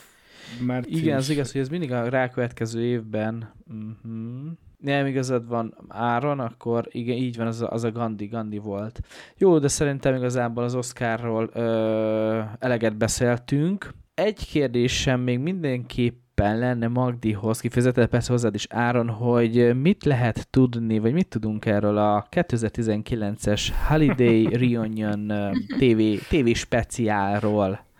Március. Igen, az igaz, hogy ez mindig a rákövetkező évben uh-huh. nem igazad van áron, akkor igen, így van, az a, az a Gandhi, Gandhi volt. Jó, de szerintem igazából az Oscarról ö, eleget beszéltünk. Egy kérdésem még mindenképp lenne Magdihoz, kifejezetten persze hozzád is Áron, hogy mit lehet tudni, vagy mit tudunk erről a 2019-es Holiday *laughs* Reunion TV, TV speciálról?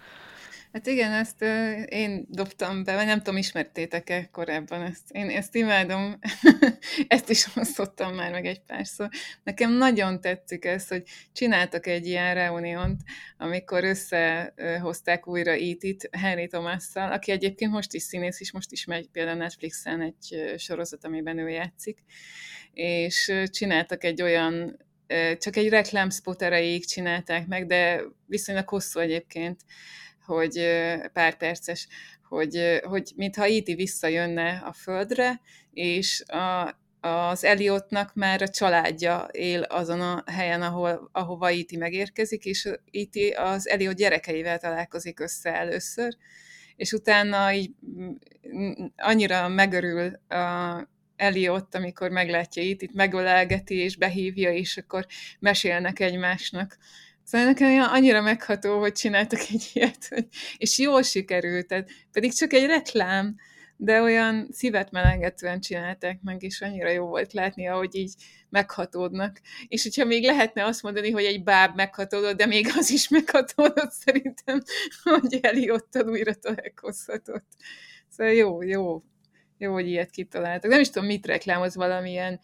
Hát igen, ezt uh, én dobtam be, vagy nem tudom, ismertétek-e korábban ezt. Én ezt imádom, *laughs* ezt is osztottam már meg egy párszor. Nekem nagyon tetszik ez, hogy csináltak egy ilyen reuniont, amikor összehozták újra E.T.-t Henry thomas aki egyébként most is színész, és most is megy például Netflixen egy sorozat, amiben ő játszik, és csináltak egy olyan csak egy reklámspot erejéig csinálták meg, de viszonylag hosszú egyébként, hogy pár perces, hogy, hogy mintha Iti visszajönne a földre, és a, az Eliotnak már a családja él azon a helyen, ahol, ahova Iti megérkezik, és Iti az Eliot gyerekeivel találkozik össze először, és utána így annyira megörül a Eliott, amikor meglátja itt, itt megölelgeti és behívja, és akkor mesélnek egymásnak. Szóval nekem annyira megható, hogy csináltak *laughs* egy ilyet, és jól sikerült, tehát pedig csak egy reklám, de olyan szívet melengetően csinálták meg, és annyira jó volt látni, ahogy így meghatódnak. És hogyha még lehetne azt mondani, hogy egy báb meghatódott, de még az is meghatódott *laughs* szerintem, hogy Eliottal újra találkozhatott. Szóval jó, jó, jó, hogy ilyet kitaláltak. Nem is tudom, mit reklámoz valamilyen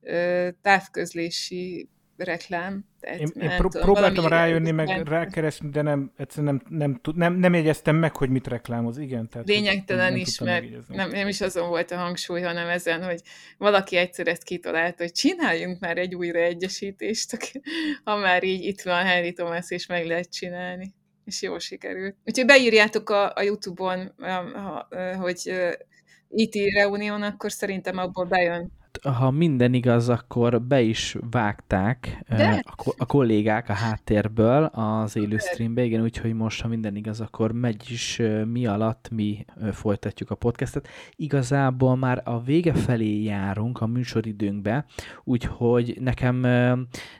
ö, távközlési reklám. Tehát, én, én pró- tudom, próbáltam rájönni, meg rákeresni, de nem, egyszerűen nem, nem, nem, nem, nem jegyeztem meg, hogy mit reklámoz. Igen, tehát Lényegtelen nem, is, mert nem, nem is azon volt a hangsúly, hanem ezen, hogy valaki egyszer ezt kitalálta, hogy csináljunk már egy újraegyesítést, ha már így itt van Henry Thomas, és meg lehet csinálni. És jól sikerült. Úgyhogy beírjátok a, a Youtube-on, hogy IT e Reunion, akkor szerintem abból bejön ha minden igaz, akkor be is vágták De? a, a kollégák a háttérből az élő streambe, igen, úgyhogy most, ha minden igaz, akkor megy is mi alatt mi folytatjuk a podcastet. Igazából már a vége felé járunk a műsoridőnkbe, úgyhogy nekem,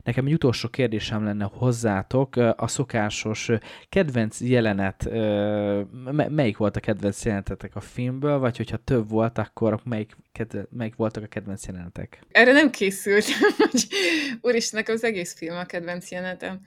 nekem egy utolsó kérdésem lenne hozzátok, a szokásos kedvenc jelenet, melyik volt a kedvenc jelenetetek a filmből, vagy hogyha több volt, akkor melyik, melyik voltak a kedvenc jelenetek? Erre nem készültem, *laughs* hogy úristen, nekem az egész film a kedvenc jelenetem.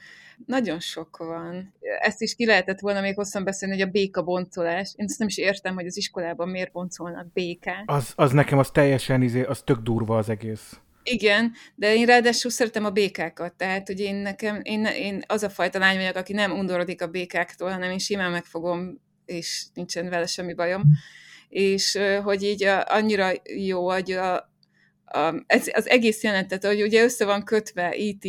Nagyon sok van. Ezt is ki lehetett volna még hosszan beszélni, hogy a béka boncolás. Én ezt nem is értem, hogy az iskolában miért boncolnak békát. Az, az nekem az teljesen, izé, az tök durva az egész. Igen, de én ráadásul szeretem a békákat, tehát hogy én nekem, én, én az a fajta lány vagyok, aki nem undorodik a békáktól, hanem én simán megfogom, és nincsen vele semmi bajom. És hogy így a, annyira jó, hogy a, a, ez, az egész jelentet, hogy ugye össze van kötve E.T.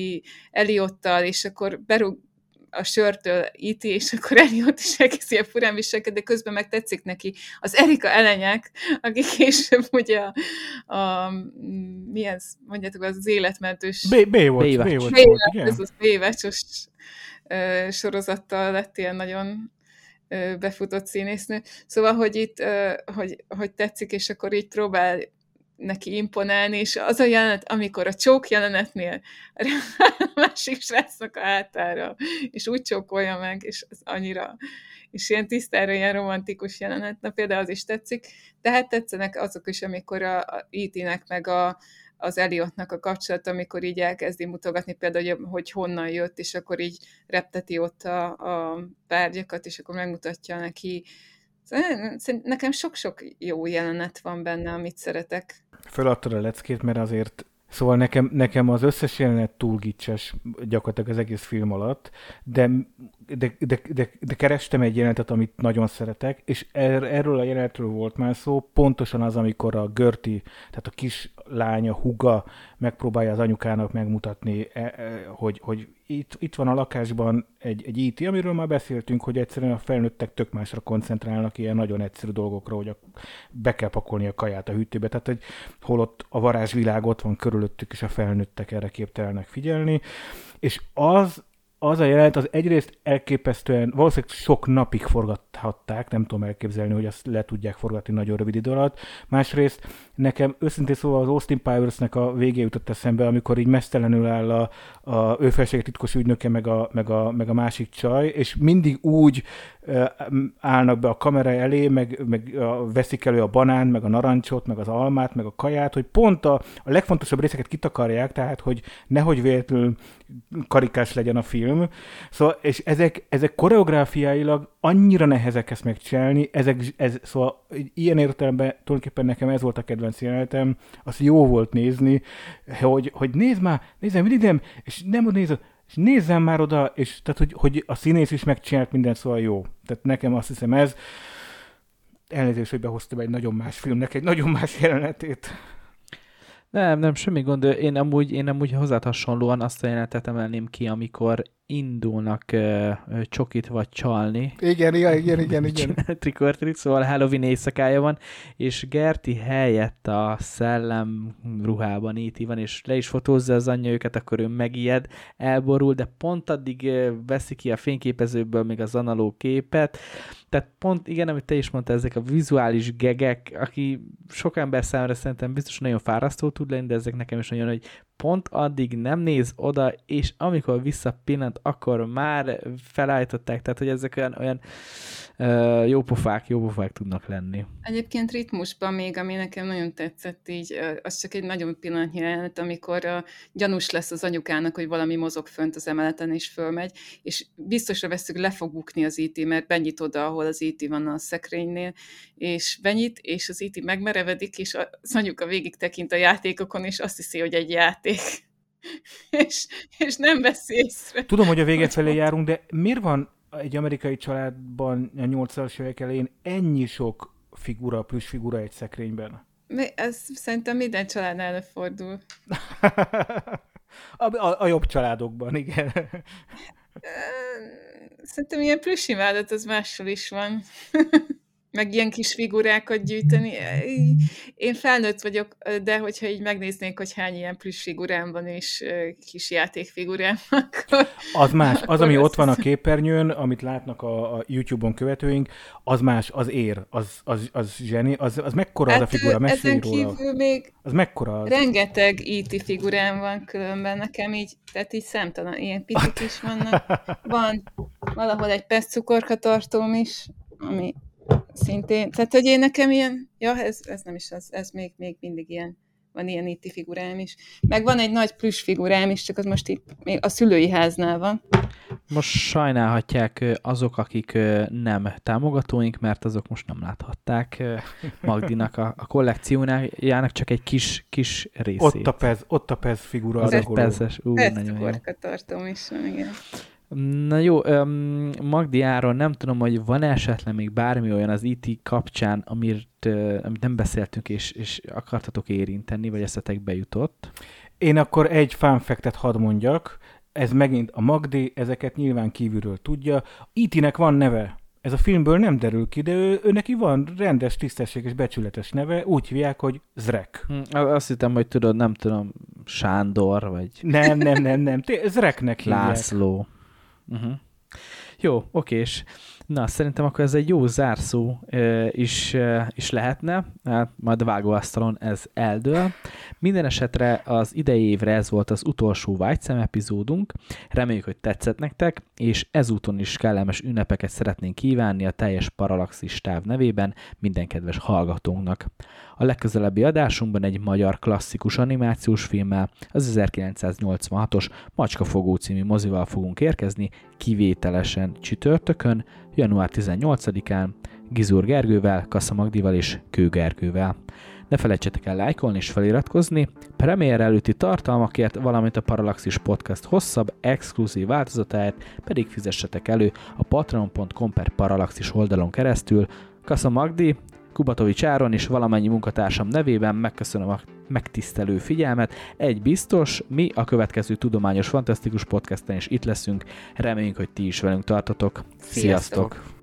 Eliottal, és akkor berúg a sörtől E.T., és akkor *laughs* Eliott is elkezd ilyen furán viselkedni, de közben meg tetszik neki az Erika Elenyek, aki később ugye a, a mi ez, mondjátok, az életmentős... B, B volt, B, B volt, ez az B-vacsos sorozattal lett ilyen nagyon befutott színésznő. Szóval, hogy itt, hogy, hogy tetszik, és akkor így próbál neki imponálni, és az a jelenet, amikor a csók jelenetnél a *laughs* másik srácnak a hátára, és úgy csókolja meg, és az annyira, és ilyen tisztára ilyen romantikus jelenet, na például az is tetszik, de hát tetszenek azok is, amikor a, a E.T.-nek meg a, az Eliotnak a kapcsolat, amikor így elkezdi mutogatni például, hogy honnan jött, és akkor így repteti ott a, a párgyakat, és akkor megmutatja neki. Nekem sok-sok jó jelenet van benne, amit szeretek. Föladtad a leckét, mert azért Szóval nekem, nekem az összes jelenet túl gicses gyakorlatilag az egész film alatt, de, de, de, de, de kerestem egy jelenetet, amit nagyon szeretek, és er, erről a jelenetről volt már szó, pontosan az, amikor a Görti, tehát a kis lánya, huga megpróbálja az anyukának megmutatni, e, e, hogy, hogy itt, itt van a lakásban egy, egy IT, amiről már beszéltünk, hogy egyszerűen a felnőttek tök másra koncentrálnak ilyen nagyon egyszerű dolgokra, hogy a, be kell pakolni a kaját a hűtőbe, tehát hogy holott a varázsvilág ott van körülöttük, és a felnőttek erre képtelenek figyelni, és az az a jelenet az egyrészt elképesztően, valószínűleg sok napig forgathatták, nem tudom elképzelni, hogy azt le tudják forgatni nagyon rövid idő alatt. Másrészt nekem őszintén szóval az Austin Powers-nek a végé jutott eszembe, amikor így mesztelenül áll a, a ő titkos ügynöke, meg a, meg, a, meg a másik csaj, és mindig úgy állnak be a kamera elé, meg, meg a, veszik elő a banán, meg a narancsot, meg az almát, meg a kaját, hogy pont a, a legfontosabb részeket kitakarják, tehát hogy nehogy véletlenül karikás legyen a film, film. Szóval, és ezek, ezek koreográfiailag annyira nehezek ezt megcsinálni, ezek, ez, szóval ilyen értelemben tulajdonképpen nekem ez volt a kedvenc jelenetem, az jó volt nézni, hogy, hogy nézd már, nézd mindig nem, és nem nézd, és nézzem már oda, és tehát, hogy, hogy a színész is megcsinált mindent, szóval jó. Tehát nekem azt hiszem ez, elnézést, hogy behoztam egy nagyon más filmnek egy nagyon más jelenetét. Nem, nem, semmi gond. Én amúgy, én amúgy hozzád hasonlóan azt a jelenetet emelném ki, amikor indulnak uh, csokit vagy csalni. Igen, igen, igen, igen. *laughs* igen. Trikortrit, szóval Halloween éjszakája van, és Gerti helyett a szellem ruhában itt van, és le is fotózza az anyja őket, akkor ő megijed, elborul, de pont addig veszi ki a fényképezőből még az analóg képet, tehát pont, igen, amit te is mondtál, ezek a vizuális gegek, aki sok ember számára szerintem biztos nagyon fárasztó tud lenni, de ezek nekem is nagyon, hogy pont addig nem néz oda, és amikor visszapillant, akkor már felállították, tehát hogy ezek olyan, olyan uh, jópofák, jópofák tudnak lenni. Egyébként ritmusban még, ami nekem nagyon tetszett így, az csak egy nagyon pillanatnyi jelenet, amikor a gyanús lesz az anyukának, hogy valami mozog fönt az emeleten és fölmegy, és biztosra veszük, le fog bukni az IT, mert benyit oda, ahol az IT van a szekrénynél, és benyit, és az IT megmerevedik, és az anyuka végig tekint a játékokon, és azt hiszi, hogy egy játék. *laughs* és, és nem veszi észre. Tudom, hogy a vége felé járunk, de miért van egy amerikai családban a 80-as évek elején ennyi sok figura, plusz figura egy szekrényben? Ez szerintem minden család előfordul. *laughs* a, a, a jobb családokban, igen. Szerintem ilyen plusz imádat az máshol is van *laughs* meg ilyen kis figurákat gyűjteni. Én felnőtt vagyok, de hogyha így megnéznék, hogy hány ilyen plusz figurám van, és kis játékfigurám, *laughs* akkor... Az más. Az, ami ott van a képernyőn, amit látnak a, a YouTube-on követőink, az más, az ér, az, az, az zseni, az, az mekkora hát, az a hát, figura? Mesélj róla. még az mekkora az? rengeteg IT e figurám van különben nekem így, tehát így számtalan, ilyen picik is vannak. *laughs* Van valahol egy perc cukorkatartóm is, ami szintén, tehát hogy én nekem ilyen, ja, ez, ez nem is az, ez még, még mindig ilyen, van ilyen itt figurám is. Meg van egy nagy plusz figurám is, csak az most itt még a szülői háznál van. Most sajnálhatják azok, akik nem támogatóink, mert azok most nem láthatták Magdinak a, a kollekciójának csak egy kis, kis részét. Ott a pez, ott a pez figura. Az egy pezes, ú, nagyon jó. tartom is van, igen. Na jó, um, Magdi Áron, nem tudom, hogy van esetleg még bármi olyan az IT kapcsán, amit, uh, amit nem beszéltünk, és, és akartatok érinteni, vagy eszetek bejutott? Én akkor egy fact hadd mondjak. Ez megint a Magdi, ezeket nyilván kívülről tudja. IT-nek van neve. Ez a filmből nem derül ki, de ő, ő neki van rendes, tisztességes, becsületes neve, úgy hívják, hogy Zrek. Hm, azt hittem, hogy tudod, nem tudom, Sándor, vagy... Nem, nem, nem, nem, Zreknek hívják. László. Uh-huh. Jó, okés. Na, szerintem akkor ez egy jó zárszó is, is lehetne, hát majd a vágóasztalon ez eldől. Minden esetre az idei évre ez volt az utolsó Vágyszem epizódunk. Reméljük, hogy tetszett nektek, és ezúton is kellemes ünnepeket szeretnénk kívánni a teljes Paralaxis táv nevében minden kedves hallgatónknak. A legközelebbi adásunkban egy magyar klasszikus animációs filmmel, az 1986-os Macskafogó című mozival fogunk érkezni, kivételesen csütörtökön, január 18-án, Gizur Gergővel, Kassa Magdival és Kő Gergővel. Ne felejtsetek el lájkolni és feliratkozni, premier előtti tartalmakért, valamint a Parallaxis Podcast hosszabb, exkluzív változatáért pedig fizessetek elő a patreon.com per Parallaxis oldalon keresztül. Kassa Magdi, Kubatovics Áron és valamennyi munkatársam nevében megköszönöm a megtisztelő figyelmet. Egy biztos, mi a következő Tudományos Fantasztikus podcasten is itt leszünk. Reméljük, hogy ti is velünk tartotok. Sziasztok! Sziasztok.